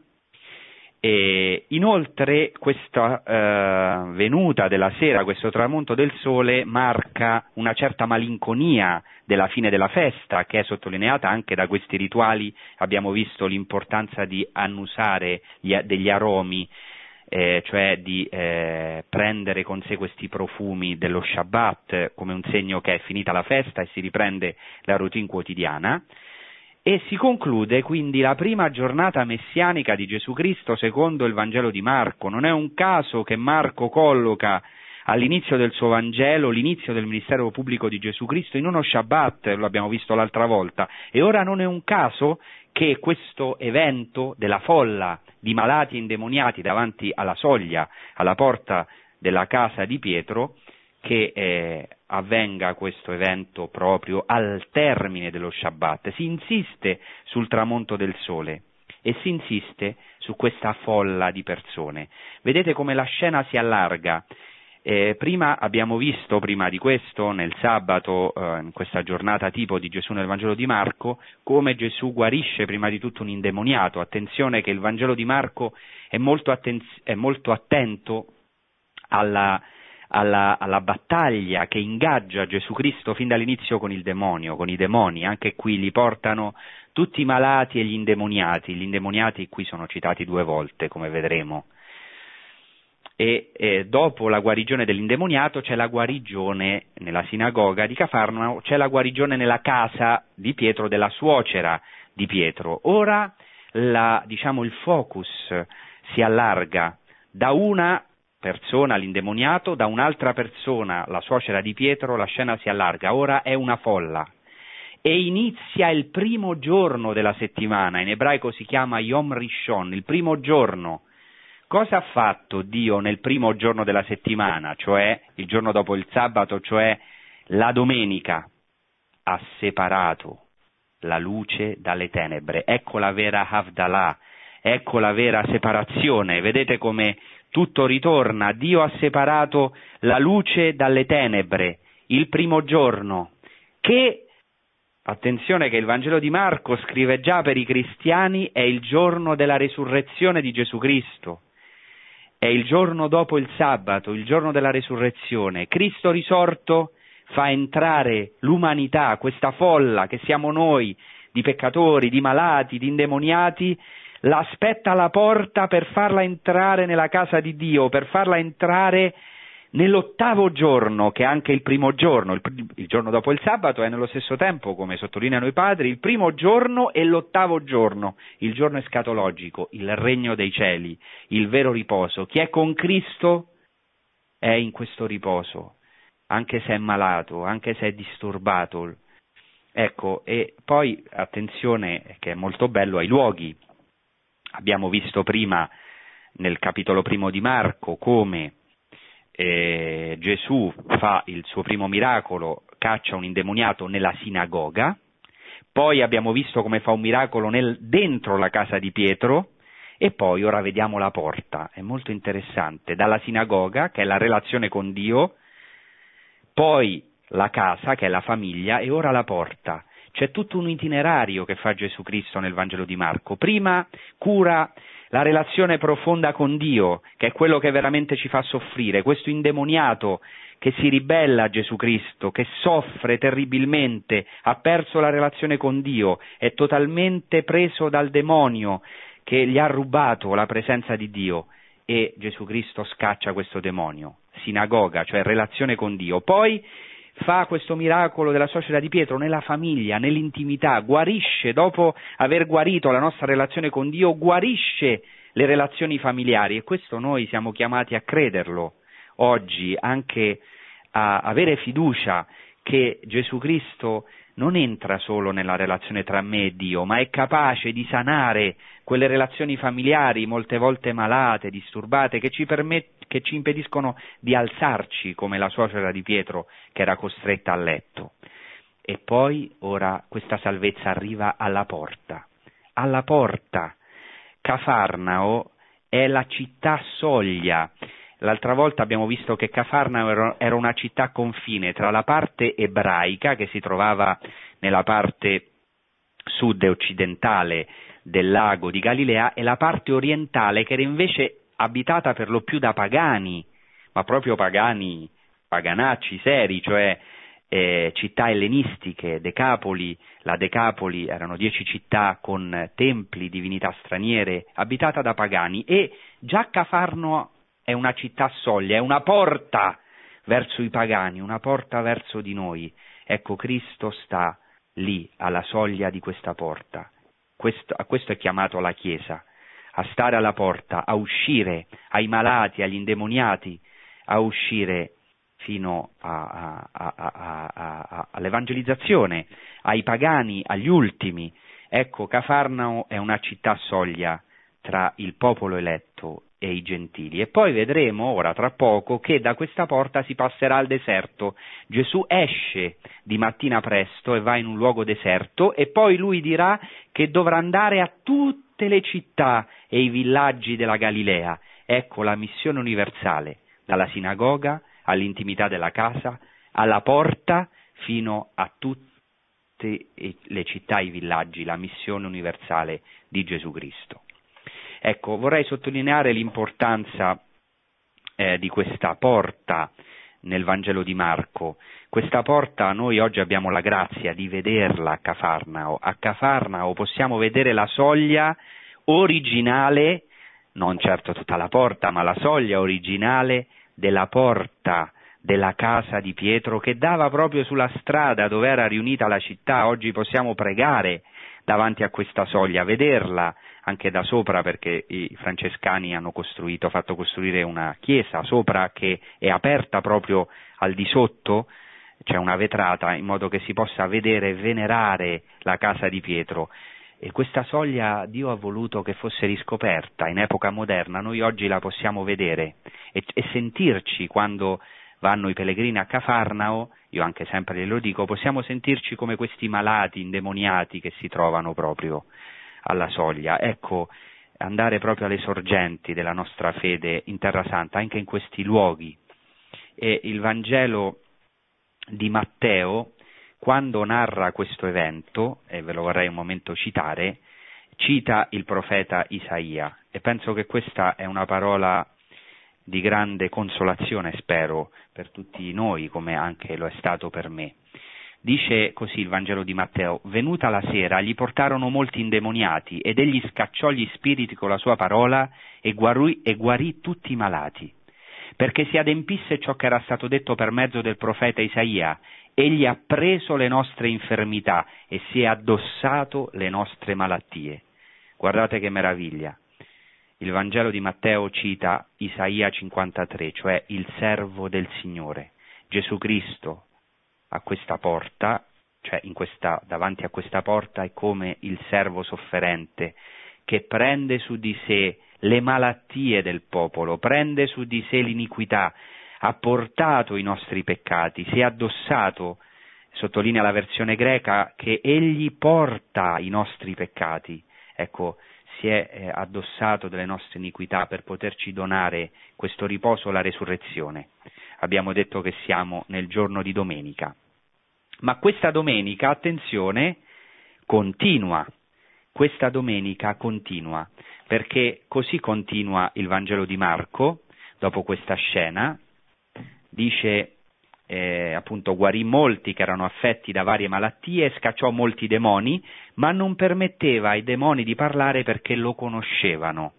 e inoltre questa eh, venuta della sera, questo tramonto del sole marca una certa malinconia della fine della festa che è sottolineata anche da questi rituali, abbiamo visto l'importanza di annusare gli, degli aromi, eh, cioè di eh, prendere con sé questi profumi dello Shabbat come un segno che è finita la festa e si riprende la routine quotidiana e si conclude quindi la prima giornata messianica di Gesù Cristo secondo il Vangelo di Marco. Non è un caso che Marco colloca all'inizio del suo Vangelo l'inizio del ministero pubblico di Gesù Cristo in uno Shabbat, lo abbiamo visto l'altra volta, e ora non è un caso che questo evento della folla di malati indemoniati davanti alla soglia, alla porta della casa di Pietro, che eh, avvenga questo evento proprio al termine dello Shabbat. Si insiste sul tramonto del sole e si insiste su questa folla di persone. Vedete come la scena si allarga. Eh, prima abbiamo visto, prima di questo, nel sabato, eh, in questa giornata tipo di Gesù nel Vangelo di Marco, come Gesù guarisce prima di tutto un indemoniato. Attenzione che il Vangelo di Marco è molto, atten- è molto attento alla, alla, alla, battaglia che ingaggia Gesù Cristo fin dall'inizio con il demonio, con i demoni, anche qui li portano tutti i malati e gli indemoniati, gli indemoniati qui sono citati due volte, come vedremo. E, e dopo la guarigione dell'indemoniato c'è la guarigione nella sinagoga di Cafarnao, c'è la guarigione nella casa di Pietro, della suocera di Pietro. Ora la, diciamo, il focus si allarga da una persona, l'indemoniato, da un'altra persona, la suocera di Pietro, la scena si allarga, ora è una folla. E inizia il primo giorno della settimana, in ebraico si chiama Yom Rishon, il primo giorno. Cosa ha fatto Dio nel primo giorno della settimana, cioè il giorno dopo il sabato, cioè la domenica? Ha separato la luce dalle tenebre. Ecco la vera Havdalah, ecco la vera separazione. Vedete come tutto ritorna, Dio ha separato la luce dalle tenebre, il primo giorno, che, attenzione che il Vangelo di Marco scrive già per i cristiani, è il giorno della resurrezione di Gesù Cristo, è il giorno dopo il sabato, il giorno della resurrezione. Cristo risorto fa entrare l'umanità, questa folla che siamo noi, di peccatori, di malati, di indemoniati, l'aspetta alla porta per farla entrare nella casa di Dio, per farla entrare nell'ottavo giorno, che è anche il primo giorno, il, il, giorno dopo il sabato è nello stesso tempo, come sottolineano i padri, il primo giorno e l'ottavo giorno, il giorno escatologico, il regno dei cieli, il vero riposo. Chi è con Cristo è in questo riposo, anche se è malato, anche se è disturbato. Ecco, e poi attenzione, che è molto bello, ai luoghi, Abbiamo visto prima nel capitolo primo di Marco come eh, Gesù fa il suo primo miracolo caccia un indemoniato nella sinagoga, poi abbiamo visto come fa un miracolo nel, dentro la casa di Pietro, e poi ora vediamo la porta, è molto interessante, dalla sinagoga, che è la relazione con Dio, poi la casa, che è la famiglia, e ora la porta. C'è tutto un itinerario che fa Gesù Cristo nel Vangelo di Marco. Prima cura la relazione profonda con Dio, che è quello che veramente ci fa soffrire, questo indemoniato che si ribella a Gesù Cristo, che soffre terribilmente, ha perso la relazione con Dio, è totalmente preso dal demonio che gli ha rubato la presenza di Dio e Gesù Cristo scaccia questo demonio, sinagoga, cioè relazione con Dio. Poi fa questo miracolo della società di Pietro nella famiglia, nell'intimità, guarisce, dopo aver guarito la nostra relazione con Dio, guarisce le relazioni familiari. E questo noi siamo chiamati a crederlo oggi, anche a avere fiducia che Gesù Cristo non entra solo nella relazione tra me e Dio, ma è capace di sanare quelle relazioni familiari molte volte malate, disturbate, che ci, permet- che ci impediscono di alzarci come la suocera di Pietro che era costretta a letto. E poi ora questa salvezza arriva alla porta, alla porta. Cafarnao è la città soglia, L'altra volta abbiamo visto che Cafarnao era una città confine tra la parte ebraica che si trovava nella parte sud e occidentale del lago di Galilea e la parte orientale che era invece abitata per lo più da pagani, ma proprio pagani, paganacci seri, cioè eh, città ellenistiche, Decapoli, la Decapoli erano dieci città con templi, divinità straniere, abitata da pagani. E già Cafarno è una città soglia, è una porta verso i pagani, una porta verso di noi. Ecco, Cristo sta lì, alla soglia di questa porta. Questo, a questo è chiamato la Chiesa, a stare alla porta, a uscire ai malati, agli indemoniati, a uscire fino a, a, a, all'evangelizzazione, ai pagani, agli ultimi. Ecco, Cafarnao è una città soglia tra il popolo eletto e i gentili. E poi vedremo ora tra poco che da questa porta si passerà al deserto. Gesù esce di mattina presto e va in un luogo deserto e poi lui dirà che dovrà andare a tutte le città e i villaggi della Galilea. Ecco la missione universale, dalla sinagoga all'intimità della casa, alla porta fino a tutte le città e i villaggi, la missione universale di Gesù Cristo. Ecco, vorrei sottolineare l'importanza eh, di questa porta nel Vangelo di Marco. Questa porta noi oggi abbiamo la grazia di vederla a Cafarnao. A Cafarnao possiamo vedere la soglia originale, non certo tutta la porta, ma la soglia originale della porta della casa di Pietro che dava proprio sulla strada dove era riunita la città. Oggi possiamo pregare davanti a questa soglia, vederla anche da sopra perché i francescani hanno costruito, fatto costruire una chiesa sopra che è aperta proprio al di sotto, c'è una vetrata in modo che si possa vedere e venerare la casa di Pietro. E questa soglia Dio ha voluto che fosse riscoperta in epoca moderna, noi oggi la possiamo vedere e, e sentirci quando vanno i pellegrini a Cafarnao, io anche sempre glielo dico, possiamo sentirci come questi malati indemoniati che si trovano proprio alla soglia. Ecco, andare proprio alle sorgenti della nostra fede in Terra Santa, anche in questi luoghi. E il Vangelo di Matteo, quando narra questo evento, e ve lo vorrei un momento citare, cita il profeta Isaia e penso che questa è una parola di grande consolazione, spero, per tutti noi, come anche lo è stato per me. Dice così il Vangelo di Matteo, venuta la sera gli portarono molti indemoniati ed egli scacciò gli spiriti con la sua parola e guarì, e guarì tutti i malati, perché si adempisse ciò che era stato detto per mezzo del profeta Isaia, egli ha preso le nostre infermità e si è addossato le nostre malattie. Guardate che meraviglia il Vangelo di Matteo cita Isaia 53, cioè il servo del Signore. Gesù Cristo a questa porta, cioè questa, davanti a questa porta è come il servo sofferente che prende su di sé le malattie del popolo, prende su di sé l'iniquità, ha portato i nostri peccati, si è addossato sottolinea la versione greca, che egli porta i nostri peccati. Ecco, si è eh, addossato delle nostre iniquità per poterci donare questo riposo, la resurrezione. Abbiamo detto che siamo nel giorno di domenica. Ma questa domenica, attenzione, continua. Questa domenica continua, perché così continua il Vangelo di Marco, dopo questa scena, dice eh, appunto guarì molti che erano affetti da varie malattie, scacciò molti demoni, ma non permetteva ai demoni di parlare perché lo conoscevano.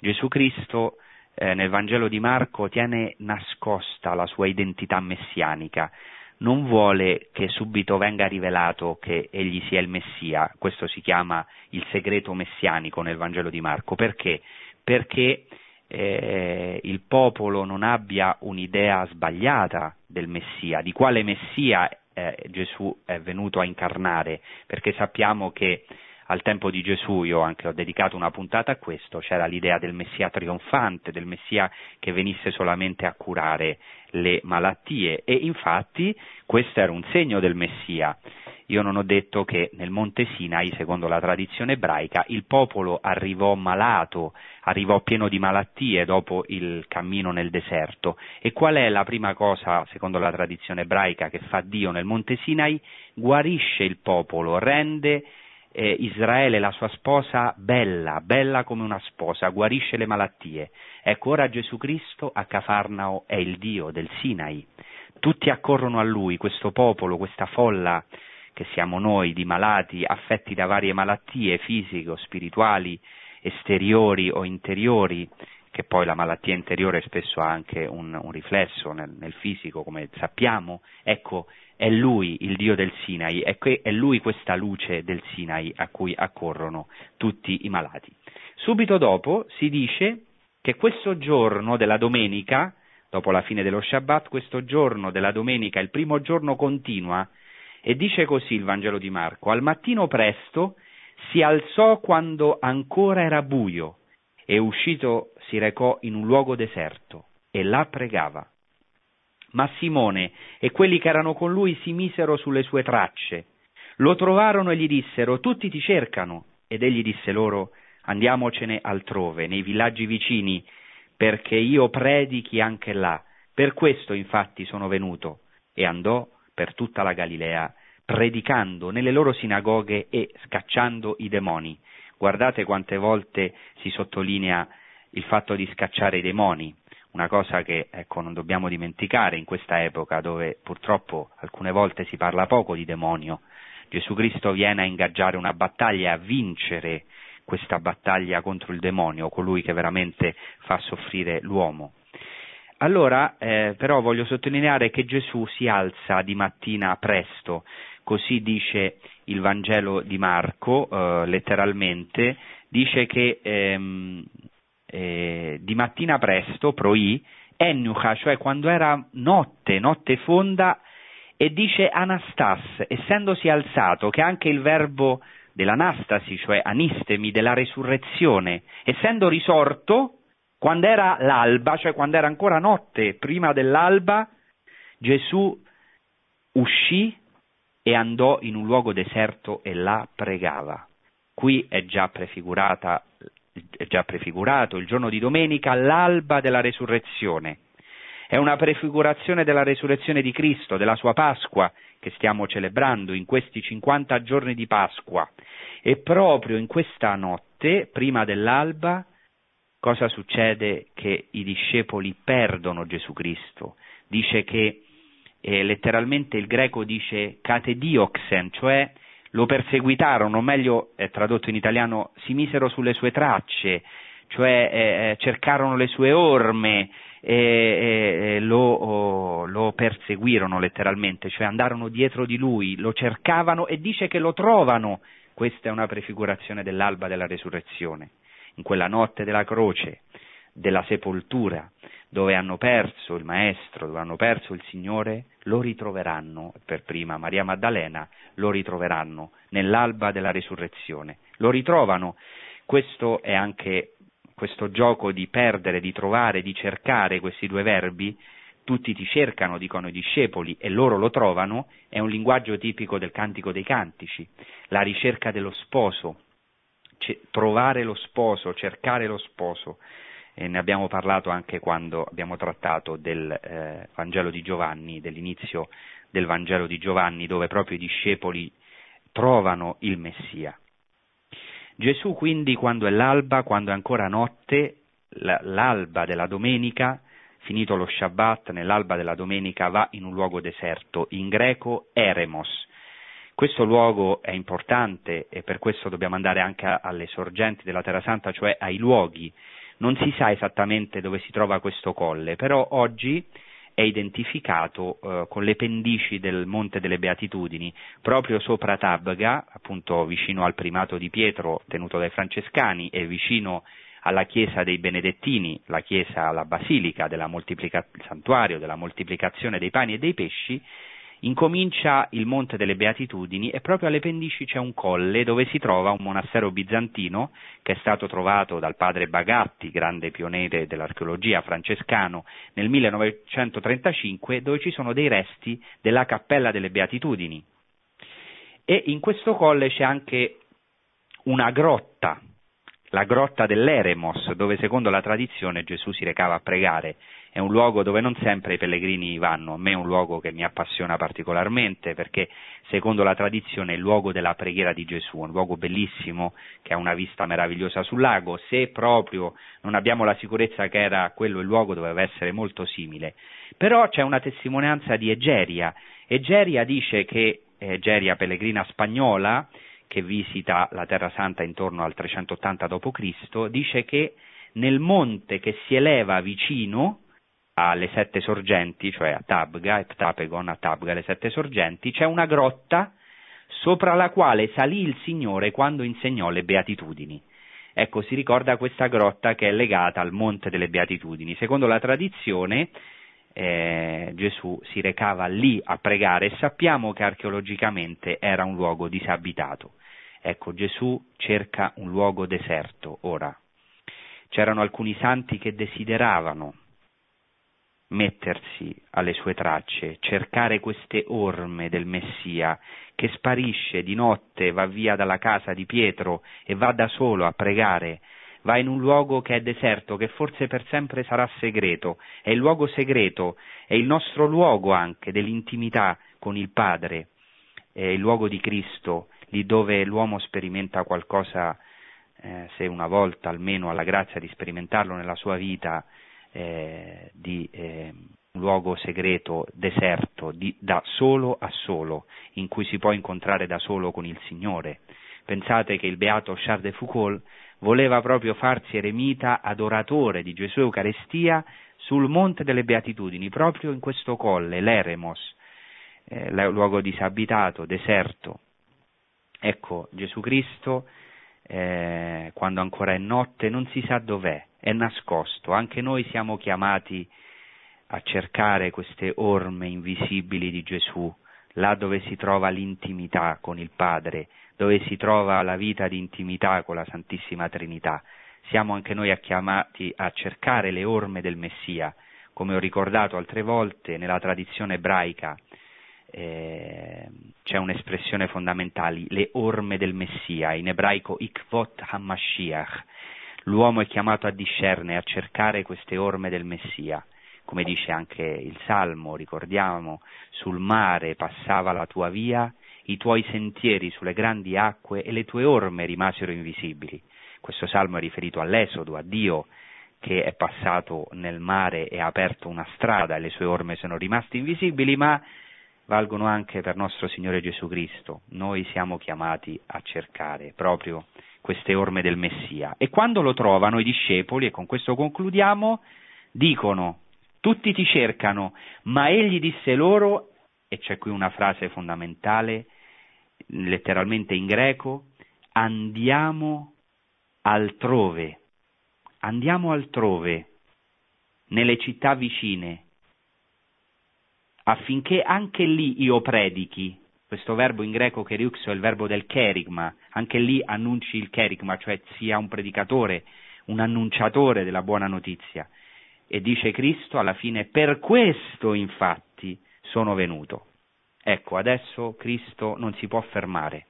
Gesù Cristo eh, nel Vangelo di Marco tiene nascosta la sua identità messianica, non vuole che subito venga rivelato che egli sia il Messia, questo si chiama il segreto messianico nel Vangelo di Marco, perché? Perché eh, il popolo non abbia un'idea sbagliata del Messia, di quale Messia eh, Gesù è venuto a incarnare, perché sappiamo che al tempo di Gesù, io anche ho dedicato una puntata a questo, c'era l'idea del Messia trionfante, del Messia che venisse solamente a curare le malattie e infatti questo era un segno del Messia. Io non ho detto che nel Monte Sinai, secondo la tradizione ebraica, il popolo arrivò malato, arrivò pieno di malattie dopo il cammino nel deserto. E qual è la prima cosa, secondo la tradizione ebraica, che fa Dio nel Monte Sinai? Guarisce il popolo, rende eh, Israele, la sua sposa, bella, bella come una sposa, guarisce le malattie. Ecco, ora Gesù Cristo a Cafarnao è il Dio del Sinai. Tutti accorrono a lui, questo popolo, questa folla che siamo noi, di malati, affetti da varie malattie fisiche o spirituali, esteriori o interiori, che poi la malattia interiore spesso ha anche un, un riflesso nel, nel, fisico, come sappiamo, ecco, è lui il Dio del Sinai, è, que, è lui questa luce del Sinai a cui accorrono tutti i malati. Subito dopo si dice che questo giorno della domenica, dopo la fine dello Shabbat, questo giorno della domenica, il primo giorno continua, e dice così il Vangelo di Marco, al mattino presto si alzò quando ancora era buio e uscito si recò in un luogo deserto e là pregava. Ma Simone e quelli che erano con lui si misero sulle sue tracce, lo trovarono e gli dissero tutti ti cercano ed egli disse loro andiamocene altrove, nei villaggi vicini, perché io predichi anche là. Per questo infatti sono venuto e andò per tutta la Galilea, predicando nelle loro sinagoghe e scacciando i demoni. Guardate quante volte si sottolinea il fatto di scacciare i demoni, una cosa che ecco, non dobbiamo dimenticare in questa epoca dove purtroppo alcune volte si parla poco di demonio. Gesù Cristo viene a ingaggiare una battaglia a vincere questa battaglia contro il demonio, colui che veramente fa soffrire l'uomo. Allora, eh, però voglio sottolineare che Gesù si alza di mattina presto, così dice il Vangelo di Marco, eh, letteralmente, dice che ehm, eh, di mattina presto, proi, ennucha, cioè quando era notte, notte fonda, e dice anastas, essendosi alzato, che anche il verbo dell'anastasi, cioè anistemi, della resurrezione, essendo risorto, quando era l'alba, cioè quando era ancora notte, prima dell'alba, Gesù uscì e andò in un luogo deserto e là pregava. Qui è già è già prefigurato il giorno di domenica, l'alba della resurrezione. È una prefigurazione della resurrezione di Cristo, della sua Pasqua che stiamo celebrando in questi 50 giorni di Pasqua. E proprio in questa notte, prima dell'alba, cosa succede? Che i discepoli perdono Gesù Cristo. Dice che eh, letteralmente il greco dice catedioxen, cioè lo perseguitarono, o meglio è tradotto in italiano, si misero sulle sue tracce, cioè eh, eh cercarono le sue orme, e lo, oh, lo, perseguirono letteralmente, cioè andarono dietro di lui, lo cercavano e dice che lo trovano. Questa è una prefigurazione dell'alba della resurrezione, in quella notte della croce, della sepoltura, dove hanno perso il Maestro, dove hanno perso il Signore, lo ritroveranno, per prima Maria Maddalena, lo ritroveranno nell'alba della risurrezione. Lo ritrovano. Questo è anche questo gioco di perdere, di trovare, di cercare questi due verbi, tutti ti cercano, dicono i discepoli, e loro lo trovano, è un linguaggio tipico del cantico dei cantici, la ricerca dello sposo, c- trovare lo sposo, cercare lo sposo. E ne abbiamo parlato anche quando abbiamo trattato del eh, Vangelo di Giovanni, dell'inizio del Vangelo di Giovanni, dove proprio i discepoli trovano il Messia. Gesù quindi quando è l'alba, quando è ancora notte, l'alba della domenica, finito lo Shabbat, nell'alba della domenica va in un luogo deserto, in greco Eremos. Questo luogo è importante e per questo dobbiamo andare anche alle sorgenti della Terra Santa, cioè ai luoghi. Non si sa esattamente dove si trova questo colle, però oggi è identificato eh, con le pendici del Monte delle Beatitudini, proprio sopra Tabga, appunto vicino al primato di Pietro tenuto dai francescani e vicino alla chiesa dei Benedettini, la chiesa, la basilica del santuario della moltiplicazione dei pani e dei pesci, incomincia il Monte delle Beatitudini e proprio alle pendici c'è un colle dove si trova un monastero bizantino che è stato trovato dal padre Bagatti, grande pioniere dell'archeologia francescano, nel 1935 dove ci sono dei resti della Cappella delle Beatitudini. E in questo colle c'è anche una grotta la grotta dell'Eremos, dove secondo la tradizione Gesù si recava a pregare. È un luogo dove non sempre i pellegrini vanno, a me è un luogo che mi appassiona particolarmente perché secondo la tradizione è il luogo della preghiera di Gesù, un luogo bellissimo che ha una vista meravigliosa sul lago, se proprio non abbiamo la sicurezza che era quello il luogo doveva essere molto simile. Però c'è una testimonianza di Egeria. Egeria dice che Egeria pellegrina spagnola che visita la Terra Santa intorno al 380 d.C., dice che nel monte che si eleva vicino alle sette sorgenti, cioè a Tabga, Eptapegon, a Tabga, le sette sorgenti, c'è una grotta sopra la quale salì il Signore quando insegnò le beatitudini. Ecco, si ricorda questa grotta che è legata al Monte delle Beatitudini. Secondo la tradizione, eh, Gesù si recava lì a pregare e sappiamo che archeologicamente era un luogo disabitato. Ecco, Gesù cerca un luogo deserto ora. C'erano alcuni santi che desideravano mettersi alle sue tracce, cercare queste orme del Messia che sparisce di notte, va via dalla casa di Pietro e va da solo a pregare, va in un luogo che è deserto, che forse per sempre sarà segreto, è il luogo segreto, è il nostro luogo anche dell'intimità con il Padre, è il luogo di Cristo, lì dove l'uomo sperimenta qualcosa, eh, se una volta almeno ha la grazia di sperimentarlo nella sua vita, eh, di eh, luogo segreto, deserto, di, da solo a solo, in cui si può incontrare da solo con il Signore. Pensate che il beato Charles de Foucault voleva proprio farsi eremita adoratore di Gesù Eucaristia sul Monte delle Beatitudini, proprio in questo colle, l'Eremos, eh, luogo disabitato, deserto, Ecco, Gesù Cristo, eh, quando ancora è notte, non si sa dov'è, è nascosto. Anche noi siamo chiamati a cercare queste orme invisibili di Gesù, là dove si trova l'intimità con il Padre, dove si trova la vita di intimità con la Santissima Trinità. Siamo anche noi chiamati a cercare le orme del Messia, come ho ricordato altre volte nella tradizione ebraica eh, c'è un'espressione fondamentale, le orme del Messia, in ebraico ikvot hamashiach. L'uomo è chiamato a discernere, a cercare queste orme del Messia. Come dice anche il Salmo, ricordiamo, sul mare passava la tua via, i tuoi sentieri sulle grandi acque e le tue orme rimasero invisibili. Questo salmo è riferito all'Esodo, a Dio che è passato nel mare e ha aperto una strada e le sue orme sono rimaste invisibili, ma valgono anche per nostro Signore Gesù Cristo. Noi siamo chiamati a cercare proprio queste orme del Messia. E quando lo trovano i discepoli, e con questo concludiamo, dicono, tutti ti cercano, ma egli disse loro, e c'è qui una frase fondamentale, letteralmente in greco, andiamo altrove, andiamo altrove, nelle città vicine, affinché anche lì io predichi. Questo verbo in greco keriuxo è il verbo del kerigma, anche lì annunci il kerigma, cioè sia un predicatore, un annunciatore della buona notizia. E dice Cristo alla fine, per questo infatti sono venuto. Ecco, adesso Cristo non si può fermare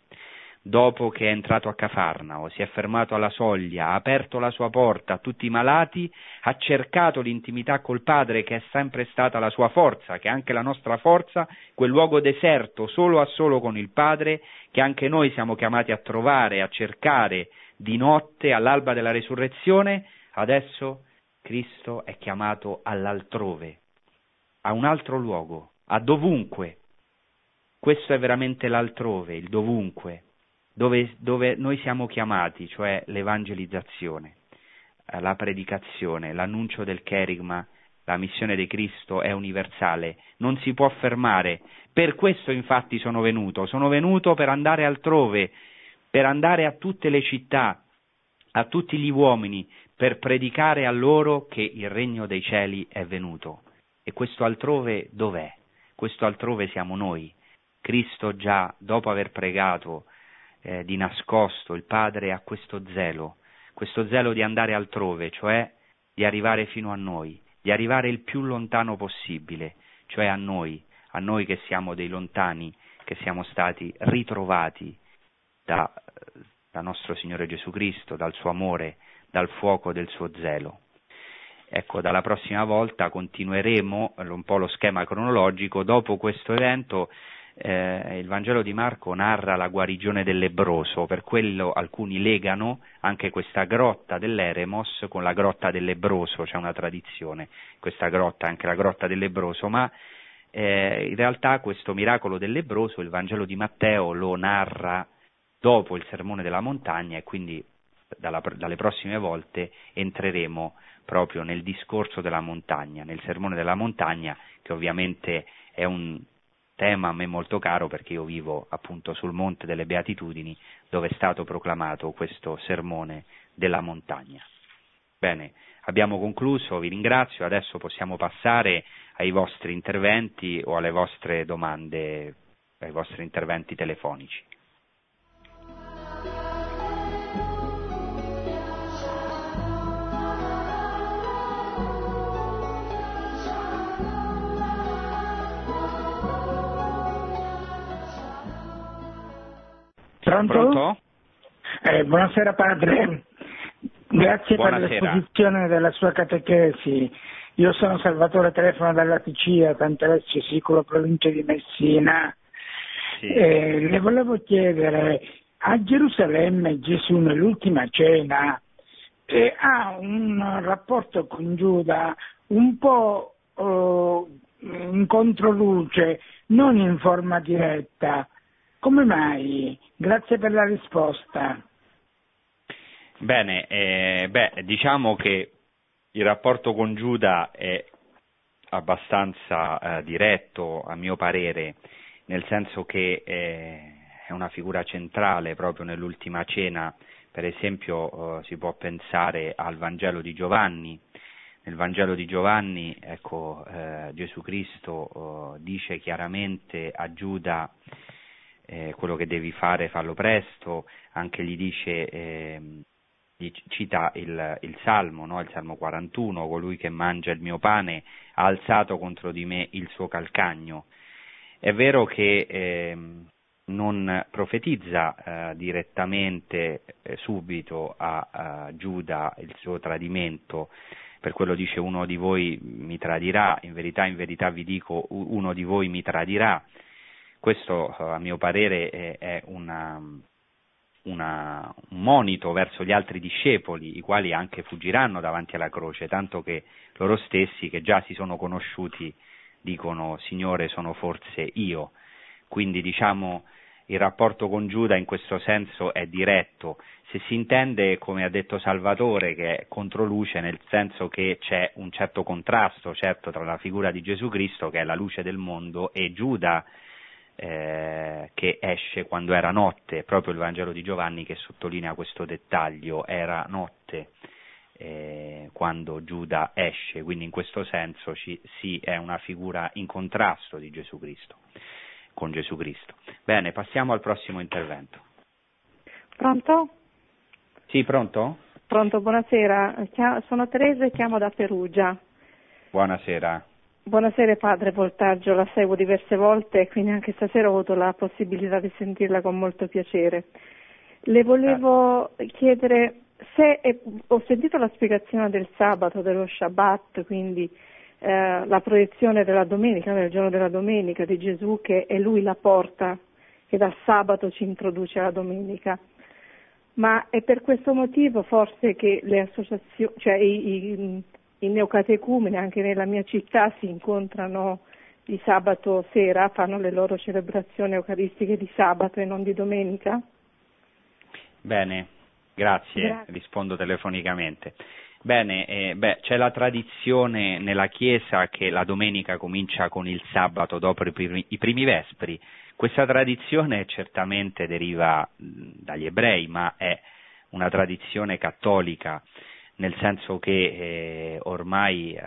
dopo che è entrato a Cafarnao, si è fermato alla soglia, ha aperto la sua porta a tutti i malati, ha cercato l'intimità col Padre che è sempre stata la sua forza, che è anche la nostra forza, quel luogo deserto solo a solo con il Padre, che anche noi siamo chiamati a trovare, a cercare di notte all'alba della resurrezione, adesso Cristo è chiamato all'altrove, a un altro luogo, a dovunque. Questo è veramente l'altrove, il dovunque dove, dove noi siamo chiamati, cioè l'evangelizzazione, eh, la predicazione, l'annuncio del cherigma, la missione di Cristo è universale, non si può fermare. Per questo infatti sono venuto, sono venuto per andare altrove, per andare a tutte le città, a tutti gli uomini, per predicare a loro che il regno dei cieli è venuto. E questo altrove dov'è? Questo altrove siamo noi. Cristo già, dopo aver pregato, eh, di nascosto, il padre ha questo zelo, questo zelo di andare altrove, cioè di arrivare fino a noi, di arrivare il più lontano possibile, cioè a noi, a noi che siamo dei lontani, che siamo stati ritrovati da, da nostro Signore Gesù Cristo, dal suo amore, dal fuoco del suo zelo. Ecco, dalla prossima volta continueremo un po' lo schema cronologico, dopo questo evento eh, il Vangelo di Marco narra la guarigione del lebroso, per quello alcuni legano anche questa grotta dell'Eremos con la grotta del lebroso, c'è una tradizione, questa grotta, anche la grotta del lebroso, ma eh, in realtà questo miracolo del lebroso il Vangelo di Matteo lo narra dopo il sermone della montagna e quindi dalla, dalle prossime volte entreremo proprio nel discorso della montagna, nel sermone della montagna che ovviamente è un tema a me molto caro perché io vivo appunto sul Monte delle Beatitudini dove è stato proclamato questo sermone della montagna. Bene, abbiamo concluso, vi ringrazio, adesso possiamo passare ai vostri interventi o alle vostre domande, ai vostri interventi telefonici. Pronto? Pronto? Eh, buonasera padre, grazie buonasera. per l'esposizione della sua catechesi. Io sono Salvatore Telefono dalla Sicilia, Cantelezzo Siculo, provincia di Messina. Sì. Eh, le volevo chiedere, a Gerusalemme Gesù nell'ultima cena eh, ha un rapporto con Giuda un po' oh, in controluce, non in forma diretta. Come mai? Grazie per la risposta. Bene, eh, beh, diciamo che il rapporto con Giuda è abbastanza eh, diretto, a mio parere, nel senso che eh, è una figura centrale proprio nell'ultima cena. Per esempio eh, si può pensare al Vangelo di Giovanni. Nel Vangelo di Giovanni ecco, eh, Gesù Cristo eh, dice chiaramente a Giuda eh, quello che devi fare fallo presto, anche gli dice, eh, cita il, il Salmo, no? il Salmo 41, colui che mangia il mio pane ha alzato contro di me il suo calcagno. È vero che eh, non profetizza eh, direttamente eh, subito a, a Giuda il suo tradimento, per quello dice uno di voi mi tradirà, in verità, in verità vi dico uno di voi mi tradirà, questo a mio parere è una, una, un monito verso gli altri discepoli, i quali anche fuggiranno davanti alla croce, tanto che loro stessi, che già si sono conosciuti, dicono Signore sono forse io. Quindi diciamo il rapporto con Giuda in questo senso è diretto, se si intende, come ha detto Salvatore, che è controluce nel senso che c'è un certo contrasto, certo, tra la figura di Gesù Cristo, che è la luce del mondo, e Giuda, eh, che esce quando era notte, proprio il Vangelo di Giovanni che sottolinea questo dettaglio, era notte eh, quando Giuda esce, quindi in questo senso ci, sì, è una figura in contrasto di Gesù Cristo, con Gesù Cristo. Bene, passiamo al prossimo intervento. Pronto? Sì, pronto? Pronto, buonasera. Sono Teresa e chiamo da Perugia. Buonasera. Buonasera padre Voltaggio, la seguo diverse volte e quindi anche stasera ho avuto la possibilità di sentirla con molto piacere. Le volevo chiedere se è, ho sentito la spiegazione del sabato, dello Shabbat, quindi eh, la proiezione della domenica, del giorno della domenica di Gesù che è lui la porta che dal sabato ci introduce alla domenica. Ma è per questo motivo forse che le associazioni, cioè i, i, i neocatecumeni anche nella mia città si incontrano di sabato sera, fanno le loro celebrazioni eucaristiche di sabato e non di domenica? Bene, grazie, grazie. rispondo telefonicamente. Bene, eh, beh, c'è la tradizione nella Chiesa che la domenica comincia con il sabato dopo i primi, i primi vespri. Questa tradizione certamente deriva dagli ebrei, ma è una tradizione cattolica nel senso che eh, ormai eh,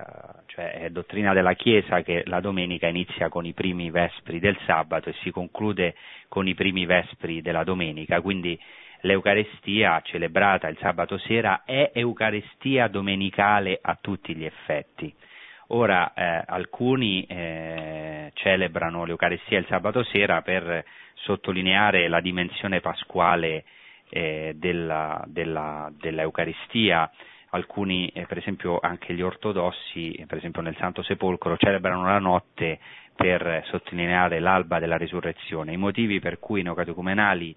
cioè è dottrina della Chiesa che la domenica inizia con i primi vespri del sabato e si conclude con i primi vespri della domenica, quindi l'Eucarestia celebrata il sabato sera è Eucarestia domenicale a tutti gli effetti. Ora eh, alcuni eh, celebrano l'Eucarestia il sabato sera per sottolineare la dimensione pasquale eh, della, della, dell'Eucaristia, alcuni, eh, per esempio anche gli ortodossi, per esempio nel Santo Sepolcro, celebrano la notte per sottolineare l'alba della risurrezione. I motivi per cui i neocatecumenali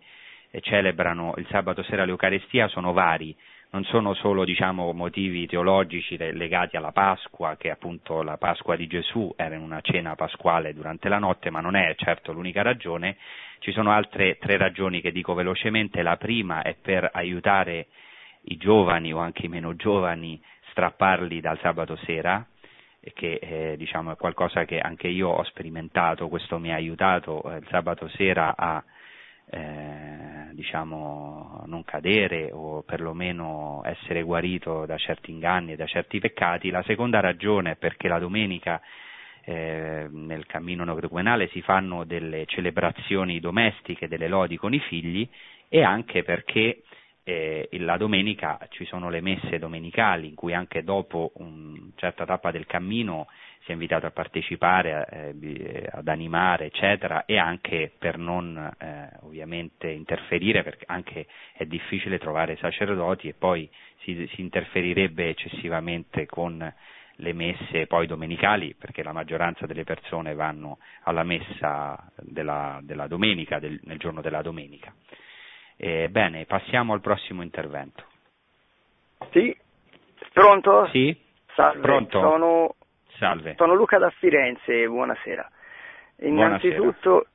eh, celebrano il sabato sera l'Eucaristia sono vari, non sono solo diciamo, motivi teologici legati alla Pasqua, che appunto la Pasqua di Gesù era in una cena pasquale durante la notte, ma non è certo l'unica ragione, ci sono altre tre ragioni che dico velocemente, la prima è per aiutare i giovani o anche i meno giovani, strapparli dal sabato sera, che eh, diciamo, è qualcosa che anche io ho sperimentato, questo mi ha aiutato eh, il sabato sera a eh, diciamo, non cadere o perlomeno essere guarito da certi inganni e da certi peccati. La seconda ragione è perché la domenica eh, nel cammino neoquenale si fanno delle celebrazioni domestiche, delle lodi con i figli e anche perché eh, la domenica ci sono le messe domenicali in cui anche dopo una certa tappa del cammino si è invitato a partecipare, eh, ad animare, eccetera, e anche per non eh, ovviamente interferire, perché anche è difficile trovare sacerdoti e poi si, si interferirebbe eccessivamente con le messe poi domenicali, perché la maggioranza delle persone vanno alla messa della, della domenica, del, nel giorno della domenica. Eh, bene, passiamo al prossimo intervento. Sì, pronto? Sì, Salve, pronto. Sono, Salve. sono Luca da Firenze, buonasera. Innanzitutto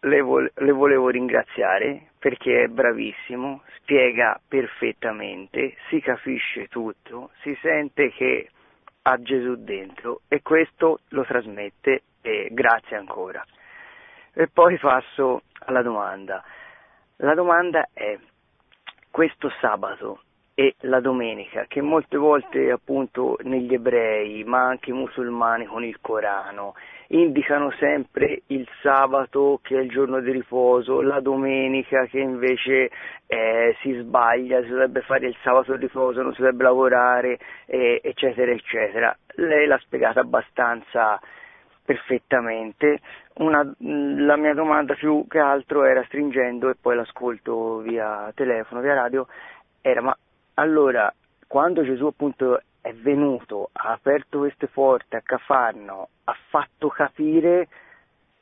le, vo- le volevo ringraziare perché è bravissimo, spiega perfettamente, si capisce tutto, si sente che ha Gesù dentro e questo lo trasmette e grazie ancora. E poi passo alla domanda. La domanda è, questo sabato e la domenica, che molte volte appunto negli ebrei, ma anche i musulmani con il Corano, indicano sempre il sabato che è il giorno di riposo, la domenica che invece eh, si sbaglia, si dovrebbe fare il sabato di riposo, non si dovrebbe lavorare, eh, eccetera, eccetera. Lei l'ha spiegata abbastanza perfettamente. Una, la mia domanda più che altro era stringendo e poi l'ascolto via telefono, via radio, era ma allora quando Gesù appunto è venuto, ha aperto queste porte a Cafarno, ha fatto capire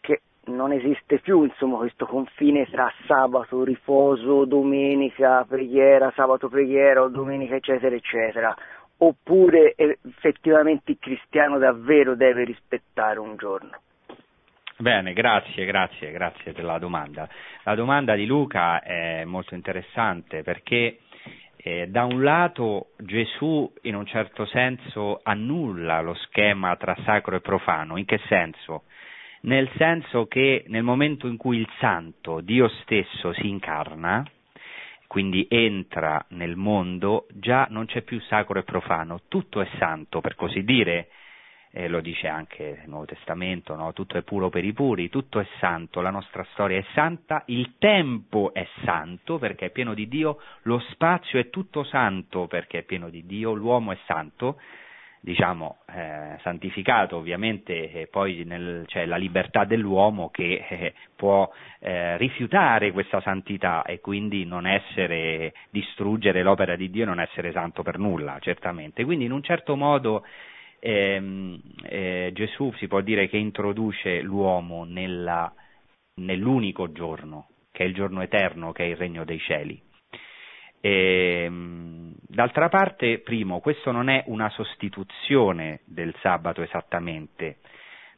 che non esiste più insomma questo confine tra sabato, riposo, domenica, preghiera, sabato preghiera o domenica eccetera eccetera oppure effettivamente il cristiano davvero deve rispettare un giorno? Bene, grazie, grazie, grazie della domanda. La domanda di Luca è molto interessante perché eh, da un lato Gesù in un certo senso annulla lo schema tra sacro e profano, in che senso? Nel senso che nel momento in cui il santo, Dio stesso, si incarna, quindi entra nel mondo, già non c'è più sacro e profano, tutto è santo, per così dire, eh, lo dice anche il Nuovo Testamento, no? tutto è puro per i puri, tutto è santo, la nostra storia è santa, il tempo è santo perché è pieno di Dio, lo spazio è tutto santo perché è pieno di Dio, l'uomo è santo, diciamo, eh, santificato, ovviamente eh, poi nel, c'è la libertà dell'uomo che eh, può eh, rifiutare questa santità e quindi non essere, distruggere l'opera di Dio e non essere santo per nulla, certamente. Quindi in un certo modo ehm, eh, Gesù si può dire che introduce l'uomo nella, nell'unico giorno, che è il giorno eterno, che è il regno dei cieli. E, ehm, d'altra parte, primo, questo non è una sostituzione del sabato esattamente,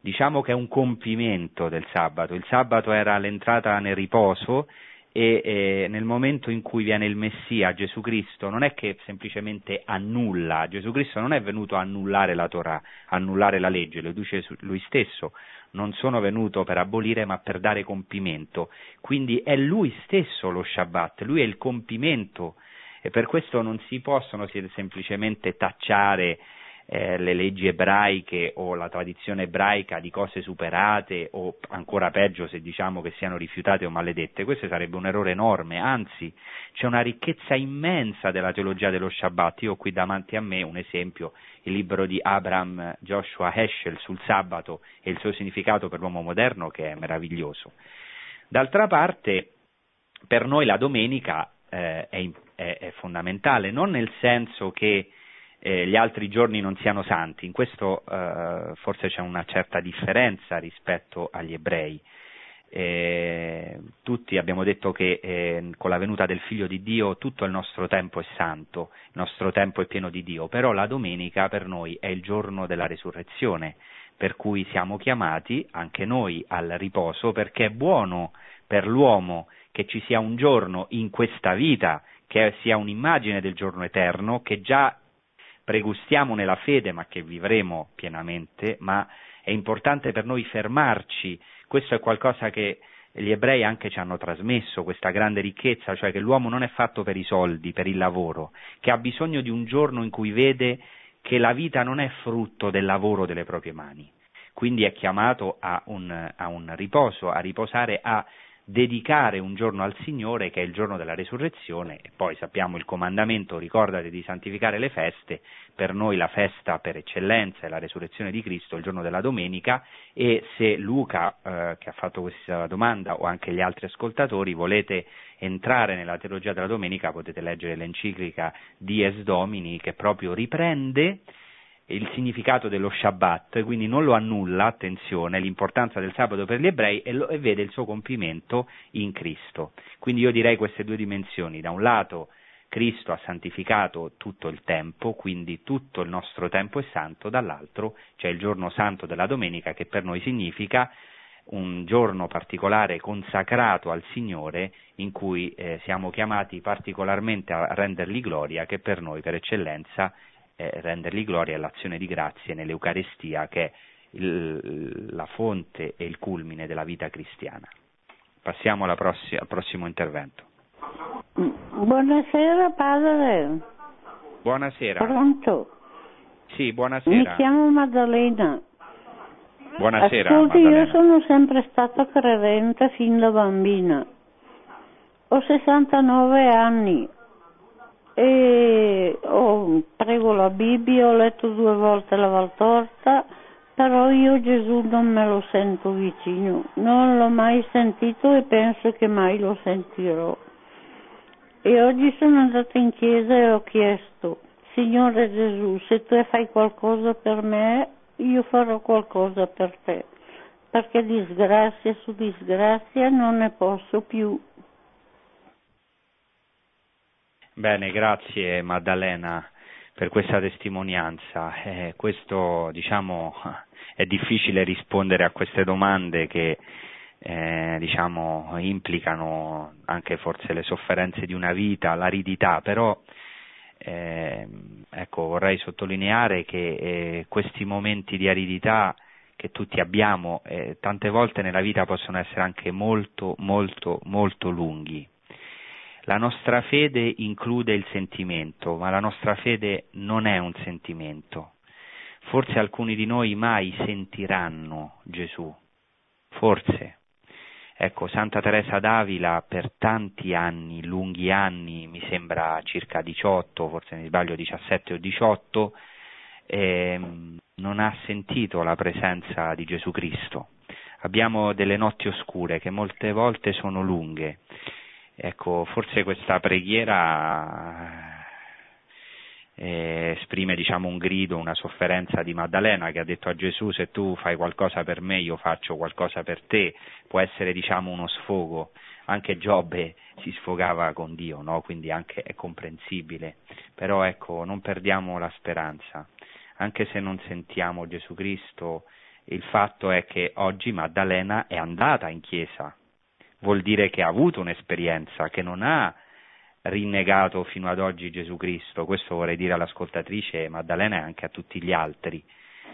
diciamo che è un compimento del sabato. Il sabato era l'entrata nel riposo e eh, nel momento in cui viene il Messia, Gesù Cristo, non è che semplicemente annulla, Gesù Cristo non è venuto a annullare la Torah, annullare la legge, lo dice lui stesso, non sono venuto per abolire ma per dare compimento. Quindi è lui stesso lo Shabbat, lui è il compimento e per questo non si possono semplicemente tacciare eh, le leggi ebraiche o la tradizione ebraica di cose superate o ancora peggio se diciamo che siano rifiutate o maledette, questo sarebbe un errore enorme, anzi c'è una ricchezza immensa della teologia dello Shabbat, io ho qui davanti a me un esempio, il libro di Abraham Joshua Heschel sul sabato e il suo significato per l'uomo moderno che è meraviglioso. D'altra parte per noi la domenica eh, è, è, è fondamentale, non nel senso che eh, gli altri giorni non siano santi. In questo eh, forse c'è una certa differenza rispetto agli ebrei. Eh, tutti abbiamo detto che eh, con la venuta del Figlio di Dio tutto il nostro tempo è santo, il nostro tempo è pieno di Dio, però la domenica per noi è il giorno della resurrezione, per cui siamo chiamati anche noi al riposo perché è buono per l'uomo che ci sia un giorno in questa vita che sia un'immagine del giorno eterno, che già pregustiamo nella fede ma che vivremo pienamente, ma è importante per noi fermarci, questo è qualcosa che gli ebrei anche ci hanno trasmesso, questa grande ricchezza, cioè che l'uomo non è fatto per i soldi, per il lavoro, che ha bisogno di un giorno in cui vede che la vita non è frutto del lavoro delle proprie mani, quindi è chiamato a un, a un riposo, a riposare, a dedicare un giorno al Signore che è il giorno della resurrezione e poi sappiamo il comandamento ricordati di santificare le feste, per noi la festa per eccellenza è la resurrezione di Cristo il giorno della domenica e se Luca eh, che ha fatto questa domanda o anche gli altri ascoltatori volete entrare nella teologia della domenica potete leggere l'enciclica Dies Domini che proprio riprende il significato dello Shabbat, quindi non lo annulla, attenzione, l'importanza del sabato per gli ebrei e, lo, e, vede il suo compimento in Cristo. Quindi io direi queste due dimensioni, da un lato Cristo ha santificato tutto il tempo, quindi tutto il nostro tempo è santo, dall'altro c'è il giorno santo della domenica che per noi significa un giorno particolare consacrato al Signore in cui eh, siamo chiamati particolarmente a rendergli gloria che per noi per eccellenza eh, rendergli gloria è l'azione di grazie nell'Eucarestia che è il, la fonte e il culmine della vita cristiana. Passiamo prossi- al prossimo intervento. Buonasera padre. Buonasera. Pronto? Sì, buonasera. Mi chiamo Maddalena. Buonasera. Ascolti, Maddalena. io sono sempre stata credente fin da bambina. Ho 69 anni e prego la Bibbia, ho letto due volte la Valtorta, però io Gesù non me lo sento vicino, non l'ho mai sentito e penso che mai lo sentirò. E oggi sono andata in chiesa e ho chiesto, Signore Gesù, se tu fai qualcosa per me, io farò qualcosa per te, perché disgrazia su disgrazia non ne posso più. Bene, grazie Maddalena per questa testimonianza. Eh, questo, diciamo, è difficile rispondere a queste domande che eh, diciamo, implicano anche forse le sofferenze di una vita, l'aridità, però eh, ecco, vorrei sottolineare che eh, questi momenti di aridità che tutti abbiamo eh, tante volte nella vita possono essere anche molto, molto, molto lunghi la nostra fede include il sentimento, ma la nostra fede non è un sentimento. Forse alcuni di noi mai sentiranno Gesù, forse. Ecco, Santa Teresa d'Avila per tanti anni, lunghi anni, mi sembra circa 18, forse mi sbaglio 17 o 18, eh, non ha sentito la presenza di Gesù Cristo. Abbiamo delle notti oscure che molte volte sono lunghe. Ecco, forse questa preghiera eh, esprime diciamo, un grido, una sofferenza di Maddalena che ha detto a Gesù se tu fai qualcosa per me io faccio qualcosa per te, può essere diciamo, uno sfogo, anche Giobbe si sfogava con Dio, no? quindi anche è comprensibile, però ecco non perdiamo la speranza, anche se non sentiamo Gesù Cristo, il fatto è che oggi Maddalena è andata in chiesa, vuol dire che ha avuto un'esperienza, che non ha rinnegato fino ad oggi Gesù Cristo, questo vorrei dire all'ascoltatrice Maddalena e anche a tutti gli altri.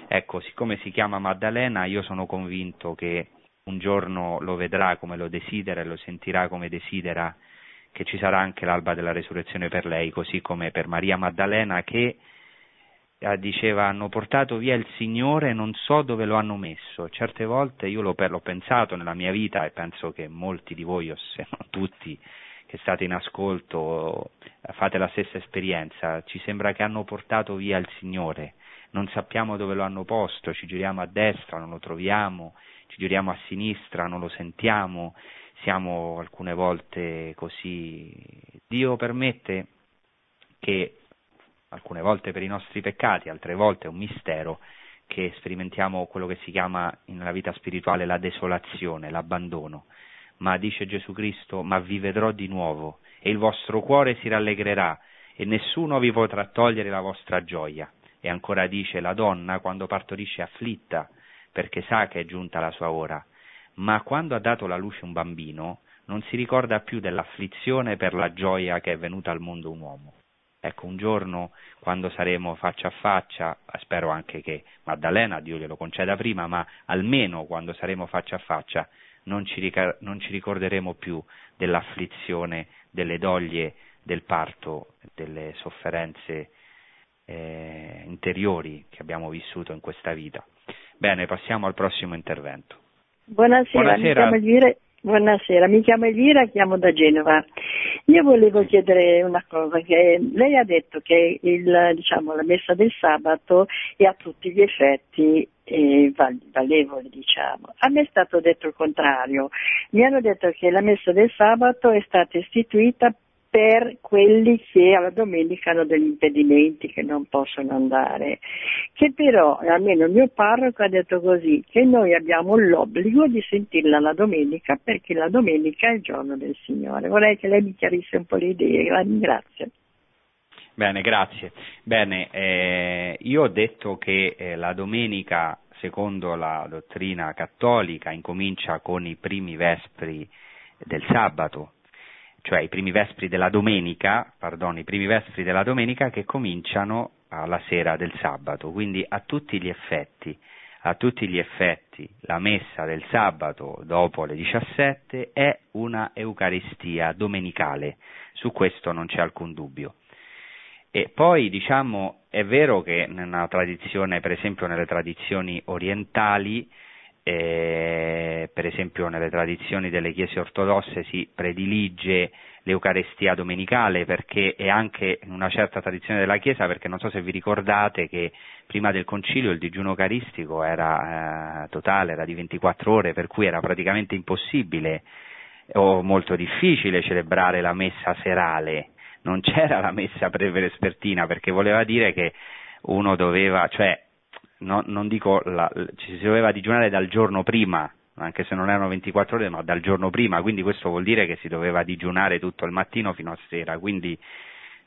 Ecco, siccome si chiama Maddalena, io sono convinto che un giorno lo vedrà come lo desidera e lo sentirà come desidera, che ci sarà anche l'alba della resurrezione per lei, così come per Maria Maddalena che diceva hanno portato via il Signore e non so dove lo hanno messo. Certe volte io l'ho, l'ho pensato nella mia vita e penso che molti di voi, o se non tutti, che state in ascolto fate la stessa esperienza, ci sembra che hanno portato via il Signore, non sappiamo dove lo hanno posto, ci giriamo a destra, non lo troviamo, ci giriamo a sinistra, non lo sentiamo, siamo alcune volte così. Dio permette che alcune volte per i nostri peccati, altre volte è un mistero, che sperimentiamo quello che si chiama nella vita spirituale la desolazione, l'abbandono ma dice Gesù Cristo, ma vi vedrò di nuovo e il vostro cuore si rallegrerà e nessuno vi potrà togliere la vostra gioia. E ancora dice la donna quando partorisce afflitta perché sa che è giunta la sua ora, ma quando ha dato alla luce un bambino non si ricorda più dell'afflizione per la gioia che è venuta al mondo un uomo. Ecco, un giorno, quando saremo faccia a faccia, spero anche che Maddalena, Dio glielo conceda prima, ma almeno quando saremo faccia a faccia, non ci, rica- non ci ricorderemo più dell'afflizione, delle doglie del parto, delle sofferenze eh, interiori che abbiamo vissuto in questa vita. Bene, passiamo al prossimo intervento. Buonasera, Buonasera. mi chiamo Elvira, Buonasera, mi chiamo Elvira, chiamo da Genova. Io volevo chiedere una cosa, lei ha detto che il, diciamo, la messa del sabato è a tutti gli effetti eh, valevole, diciamo. A me è stato detto il contrario. Mi hanno detto che la messa del sabato è stata istituita per quelli che alla domenica hanno degli impedimenti che non possono andare. Che però, almeno il mio parroco ha detto così, che noi abbiamo l'obbligo di sentirla la domenica perché la domenica è il giorno del Signore. Vorrei che lei mi chiarisse un po' le idee, la ringrazio. Bene, grazie. Bene, eh, io ho detto che eh, la domenica, secondo la dottrina cattolica, incomincia con i primi vespri del sabato, cioè i primi vespri della domenica, pardon, i primi vespri della domenica che cominciano alla sera del sabato, quindi a tutti gli effetti, a tutti gli effetti la messa del sabato dopo le 17 è una Eucaristia domenicale, su questo non c'è alcun dubbio. E poi diciamo è vero che nella tradizione, per esempio nelle tradizioni orientali, eh, per esempio nelle tradizioni delle chiese ortodosse si predilige l'Eucarestia domenicale perché è anche in una certa tradizione della Chiesa perché non so se vi ricordate che prima del concilio il digiuno eucaristico era eh, totale, era di 24 ore per cui era praticamente impossibile o molto difficile celebrare la messa serale, non c'era la messa pre-vespertina perché voleva dire che uno doveva, cioè no, non dico, la, ci si doveva digiunare dal giorno prima, anche se non erano 24 ore, ma dal giorno prima, quindi questo vuol dire che si doveva digiunare tutto il mattino fino a sera, quindi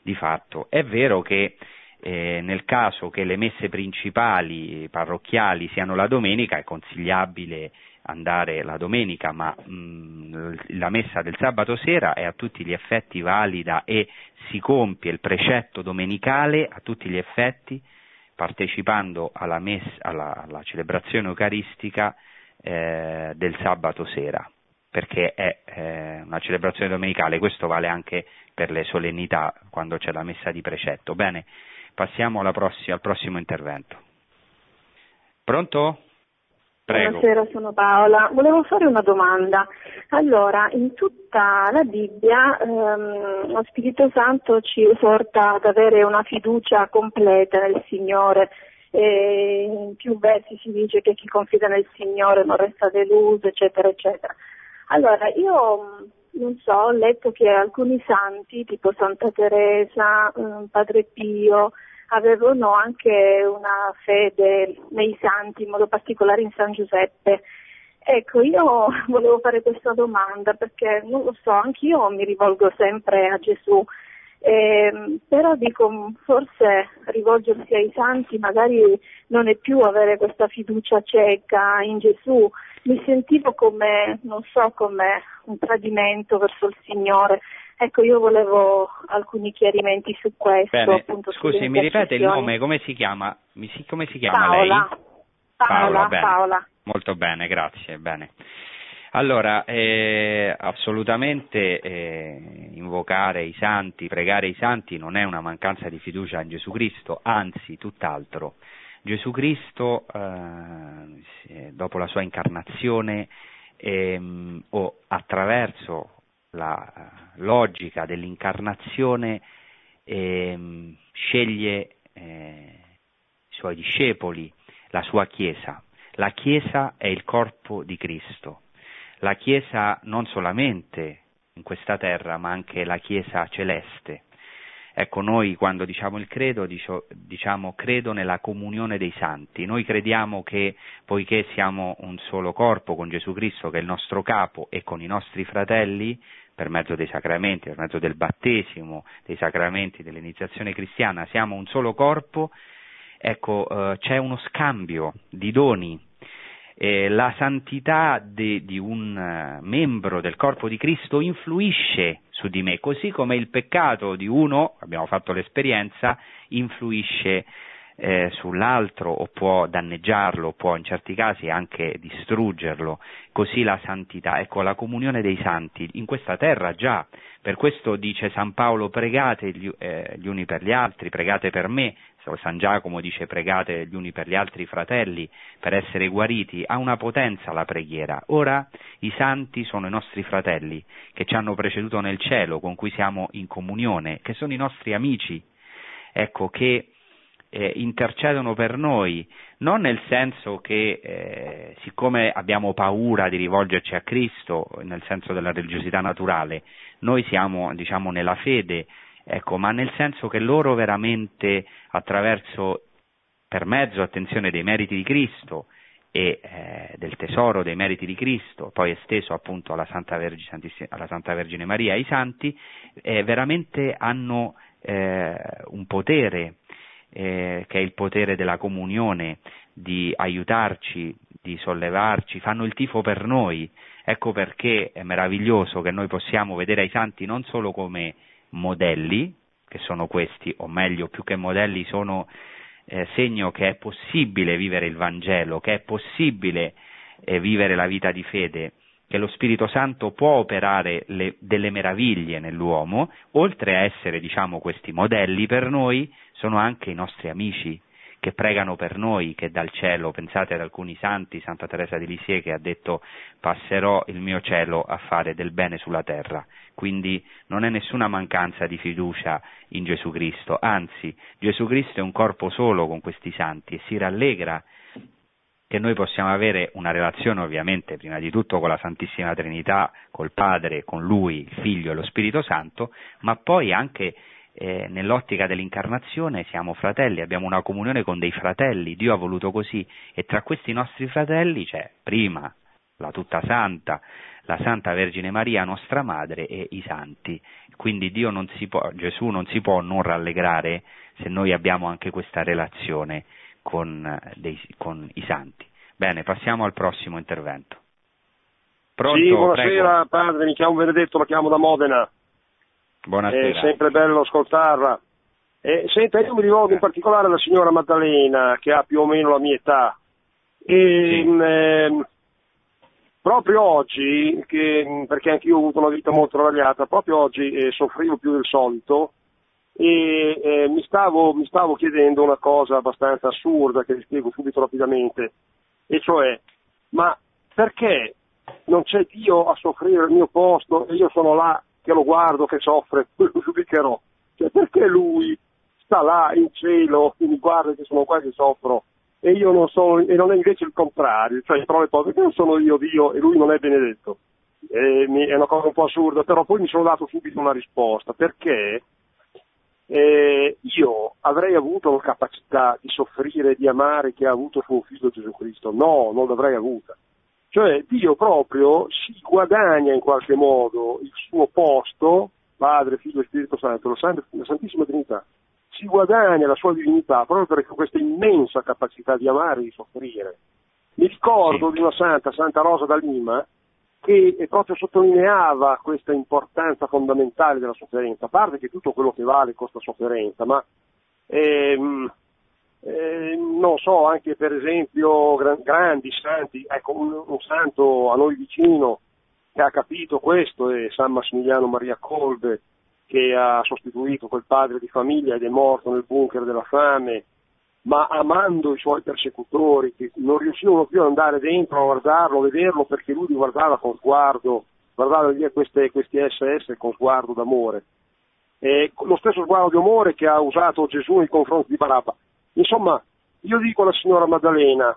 di fatto. È vero che eh, nel caso che le messe principali parrocchiali siano la domenica è consigliabile andare la domenica, ma mh, la messa del sabato sera è a tutti gli effetti valida e si compie il precetto domenicale a tutti gli effetti partecipando alla, messa, alla, alla celebrazione eucaristica eh, del sabato sera, perché è eh, una celebrazione domenicale, questo vale anche per le solennità quando c'è la messa di precetto. Bene, passiamo prossima, al prossimo intervento. Pronto? Prego. Buonasera, sono Paola. Volevo fare una domanda. Allora, in tutta la Bibbia ehm, lo Spirito Santo ci esorta ad avere una fiducia completa nel Signore e in più versi si dice che chi confida nel Signore non resta deluso, eccetera, eccetera. Allora, io non so, ho letto che alcuni santi, tipo Santa Teresa, eh, Padre Pio, avevano anche una fede nei santi, in modo particolare in San Giuseppe. Ecco, io [LAUGHS] volevo fare questa domanda perché non lo so, anch'io mi rivolgo sempre a Gesù, eh, però dico forse rivolgersi ai santi magari non è più avere questa fiducia cieca in Gesù, mi sentivo come, non so, come un tradimento verso il Signore. Ecco, io volevo alcuni chiarimenti su questo. Bene, appunto, scusi, mi ripete il nome, come si chiama? come si chiama Paola. lei? Paola, Paola, Paola. Molto bene, grazie, bene. Allora, eh, assolutamente eh, invocare i santi, pregare i santi non è una mancanza di fiducia in Gesù Cristo, anzi, tutt'altro. Gesù Cristo, eh, dopo la sua incarnazione, ehm, o attraverso la eh, logica dell'incarnazione, ehm, sceglie eh, i suoi discepoli, la sua Chiesa. La Chiesa è il corpo di Cristo. La Chiesa non solamente in questa terra, ma anche la Chiesa celeste. Ecco, noi quando diciamo il credo diciamo credo nella comunione dei santi. Noi crediamo che poiché siamo un solo corpo con Gesù Cristo che è il nostro capo e con i nostri fratelli, per mezzo dei sacramenti, per mezzo del battesimo, dei sacramenti dell'iniziazione cristiana, siamo un solo corpo, ecco, eh, c'è uno scambio di doni. Eh, la santità de, di un eh, membro del corpo di Cristo influisce su di me, così come il peccato di uno, abbiamo fatto l'esperienza, influisce eh, sull'altro o può danneggiarlo, può in certi casi anche distruggerlo, così la santità, ecco la comunione dei santi in questa terra già, per questo dice San Paolo pregate gli, eh, gli uni per gli altri, pregate per me, San Giacomo dice pregate gli uni per gli altri fratelli per essere guariti, ha una potenza la preghiera. Ora i santi sono i nostri fratelli che ci hanno preceduto nel cielo, con cui siamo in comunione, che sono i nostri amici, ecco, che eh, intercedono per noi, non nel senso che eh, siccome abbiamo paura di rivolgerci a Cristo, nel senso della religiosità naturale, noi siamo diciamo nella fede ecco, ma nel senso che loro veramente attraverso, per mezzo, attenzione, dei meriti di Cristo e eh, del tesoro dei meriti di Cristo, poi esteso appunto alla Santa Vergine, alla Santa Vergine Maria e ai santi, eh, veramente hanno eh, un potere eh, che è il potere della comunione, di aiutarci, di sollevarci, fanno il tifo per noi. Ecco perché è meraviglioso che noi possiamo vedere ai santi non solo come modelli, che sono questi, o meglio, più che modelli, sono eh, segno che è possibile vivere il Vangelo, che è possibile eh, vivere la vita di fede, che lo Spirito Santo può operare le, delle meraviglie nell'uomo, oltre a essere, diciamo, questi modelli per noi, sono anche i nostri amici, che pregano per noi, che dal cielo, pensate ad alcuni santi, Santa Teresa di Lisieux che ha detto passerò il mio cielo a fare del bene sulla terra, quindi non è nessuna mancanza di fiducia in Gesù Cristo, anzi Gesù Cristo è un corpo solo con questi santi e si rallegra che noi possiamo avere una relazione ovviamente prima di tutto con la Santissima Trinità, col Padre, con Lui, il Figlio e lo Spirito Santo, ma poi anche eh, nell'ottica dell'incarnazione siamo fratelli, abbiamo una comunione con dei fratelli, Dio ha voluto così e tra questi nostri fratelli c'è prima la tutta santa, la Santa Vergine Maria, nostra madre e i santi. Quindi non può, Gesù non si può non rallegrare se noi abbiamo anche questa relazione con, eh, dei, con i santi. Bene, passiamo al prossimo intervento. Pronto? Sì, buonasera Prego. padre, mi chiamo Benedetto, la chiamo da Modena. Buonasera. È sempre bello ascoltarla. Eh, senta, io mi rivolgo in particolare alla signora Maddalena, che ha più o meno la mia età. E, sì. mh, eh, proprio oggi, che, perché anch'io ho avuto una vita molto travagliata, proprio oggi eh, soffrivo più del solito e eh, mi, stavo, mi, stavo, chiedendo una cosa abbastanza assurda che vi spiego subito rapidamente, e cioè, ma perché non c'è Dio a soffrire al mio posto e io sono là che lo guardo che soffre, poi lo giudicherò. Cioè, perché lui sta là in cielo e mi guarda che sono qua che soffro e io non sono, e non è invece il contrario, cioè trovo le cose, non sono io Dio e lui non è benedetto. Mi, è una cosa un po' assurda, però poi mi sono dato subito una risposta, perché eh, io avrei avuto la capacità di soffrire di amare che ha avuto suo figlio Gesù Cristo? No, non l'avrei avuta. Cioè Dio proprio si guadagna in qualche modo il suo posto, Padre, Figlio e Spirito Santo, la Santissima Trinità, si guadagna la sua divinità proprio per questa immensa capacità di amare e di soffrire. Mi ricordo sì. di una santa, Santa Rosa da Lima, che proprio sottolineava questa importanza fondamentale della sofferenza, a parte che tutto quello che vale costa sofferenza, ma ehm, eh, non so, anche per esempio gran, grandi santi, ecco un, un, santo a noi vicino che ha capito questo è San Massimiliano Maria Colbe, che ha sostituito quel padre di famiglia ed è morto nel bunker della fame, ma amando i suoi persecutori che non riuscivano più ad andare dentro a guardarlo, a vederlo perché lui li guardava con sguardo, guardava via queste, questi SS con sguardo d'amore. E lo stesso sguardo di amore che ha usato Gesù nei confronti di Barabba. Insomma, io dico alla signora Maddalena,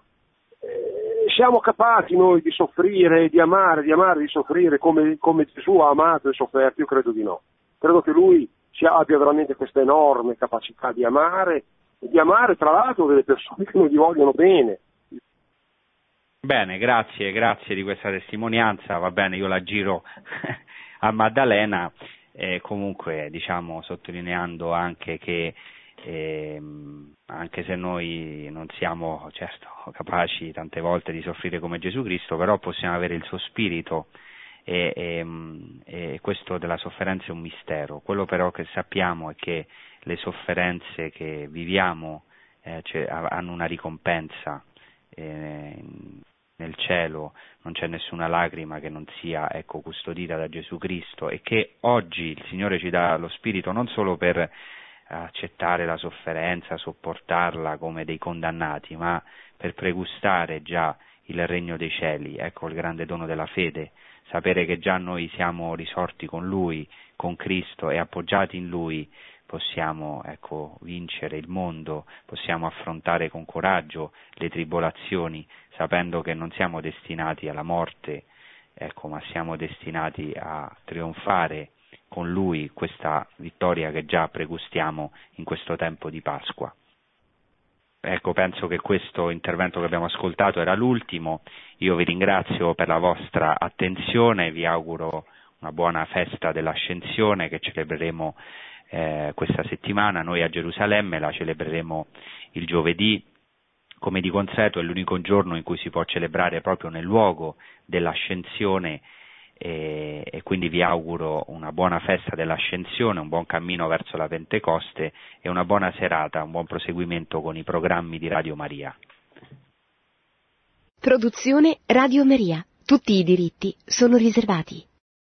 eh, siamo capaci noi di soffrire, di amare, di amare, di soffrire come, come Gesù ha amato e sofferto? Io credo di no. Credo che lui abbia veramente questa enorme capacità di amare di amare tra l'altro delle persone che non gli vogliono bene. Bene, grazie, grazie di questa testimonianza, va bene, io la giro [LAUGHS] a Maddalena, eh, comunque diciamo sottolineando anche che eh, anche se noi non siamo certo capaci tante volte di soffrire come Gesù Cristo, però possiamo avere il suo spirito e, e, e questo della sofferenza è un mistero. Quello però che sappiamo è che le sofferenze che viviamo eh, cioè, hanno una ricompensa eh, nel cielo, non c'è nessuna lacrima che non sia ecco, custodita da Gesù Cristo e che oggi il Signore ci dà lo Spirito non solo per accettare la sofferenza, sopportarla come dei condannati, ma per pregustare già il regno dei cieli, ecco il grande dono della fede, sapere che già noi siamo risorti con Lui, con Cristo e appoggiati in Lui, possiamo ecco, vincere il mondo, possiamo affrontare con coraggio le tribolazioni, sapendo che non siamo destinati alla morte, ecco, ma siamo destinati a trionfare con Lui questa vittoria che già pregustiamo in questo tempo di Pasqua. Ecco, penso che questo intervento che abbiamo ascoltato era l'ultimo. Io vi ringrazio per la vostra attenzione, vi auguro una buona festa dell'ascensione che celebreremo eh, questa settimana. Noi a Gerusalemme la celebreremo il giovedì, come di consueto è l'unico giorno in cui si può celebrare proprio nel luogo dell'ascensione e, e, quindi vi auguro una buona festa dell'ascensione, un buon cammino verso la Pentecoste e una buona serata, un buon proseguimento con i programmi di Radio Maria. Produzione Radio Maria. Tutti i diritti sono riservati.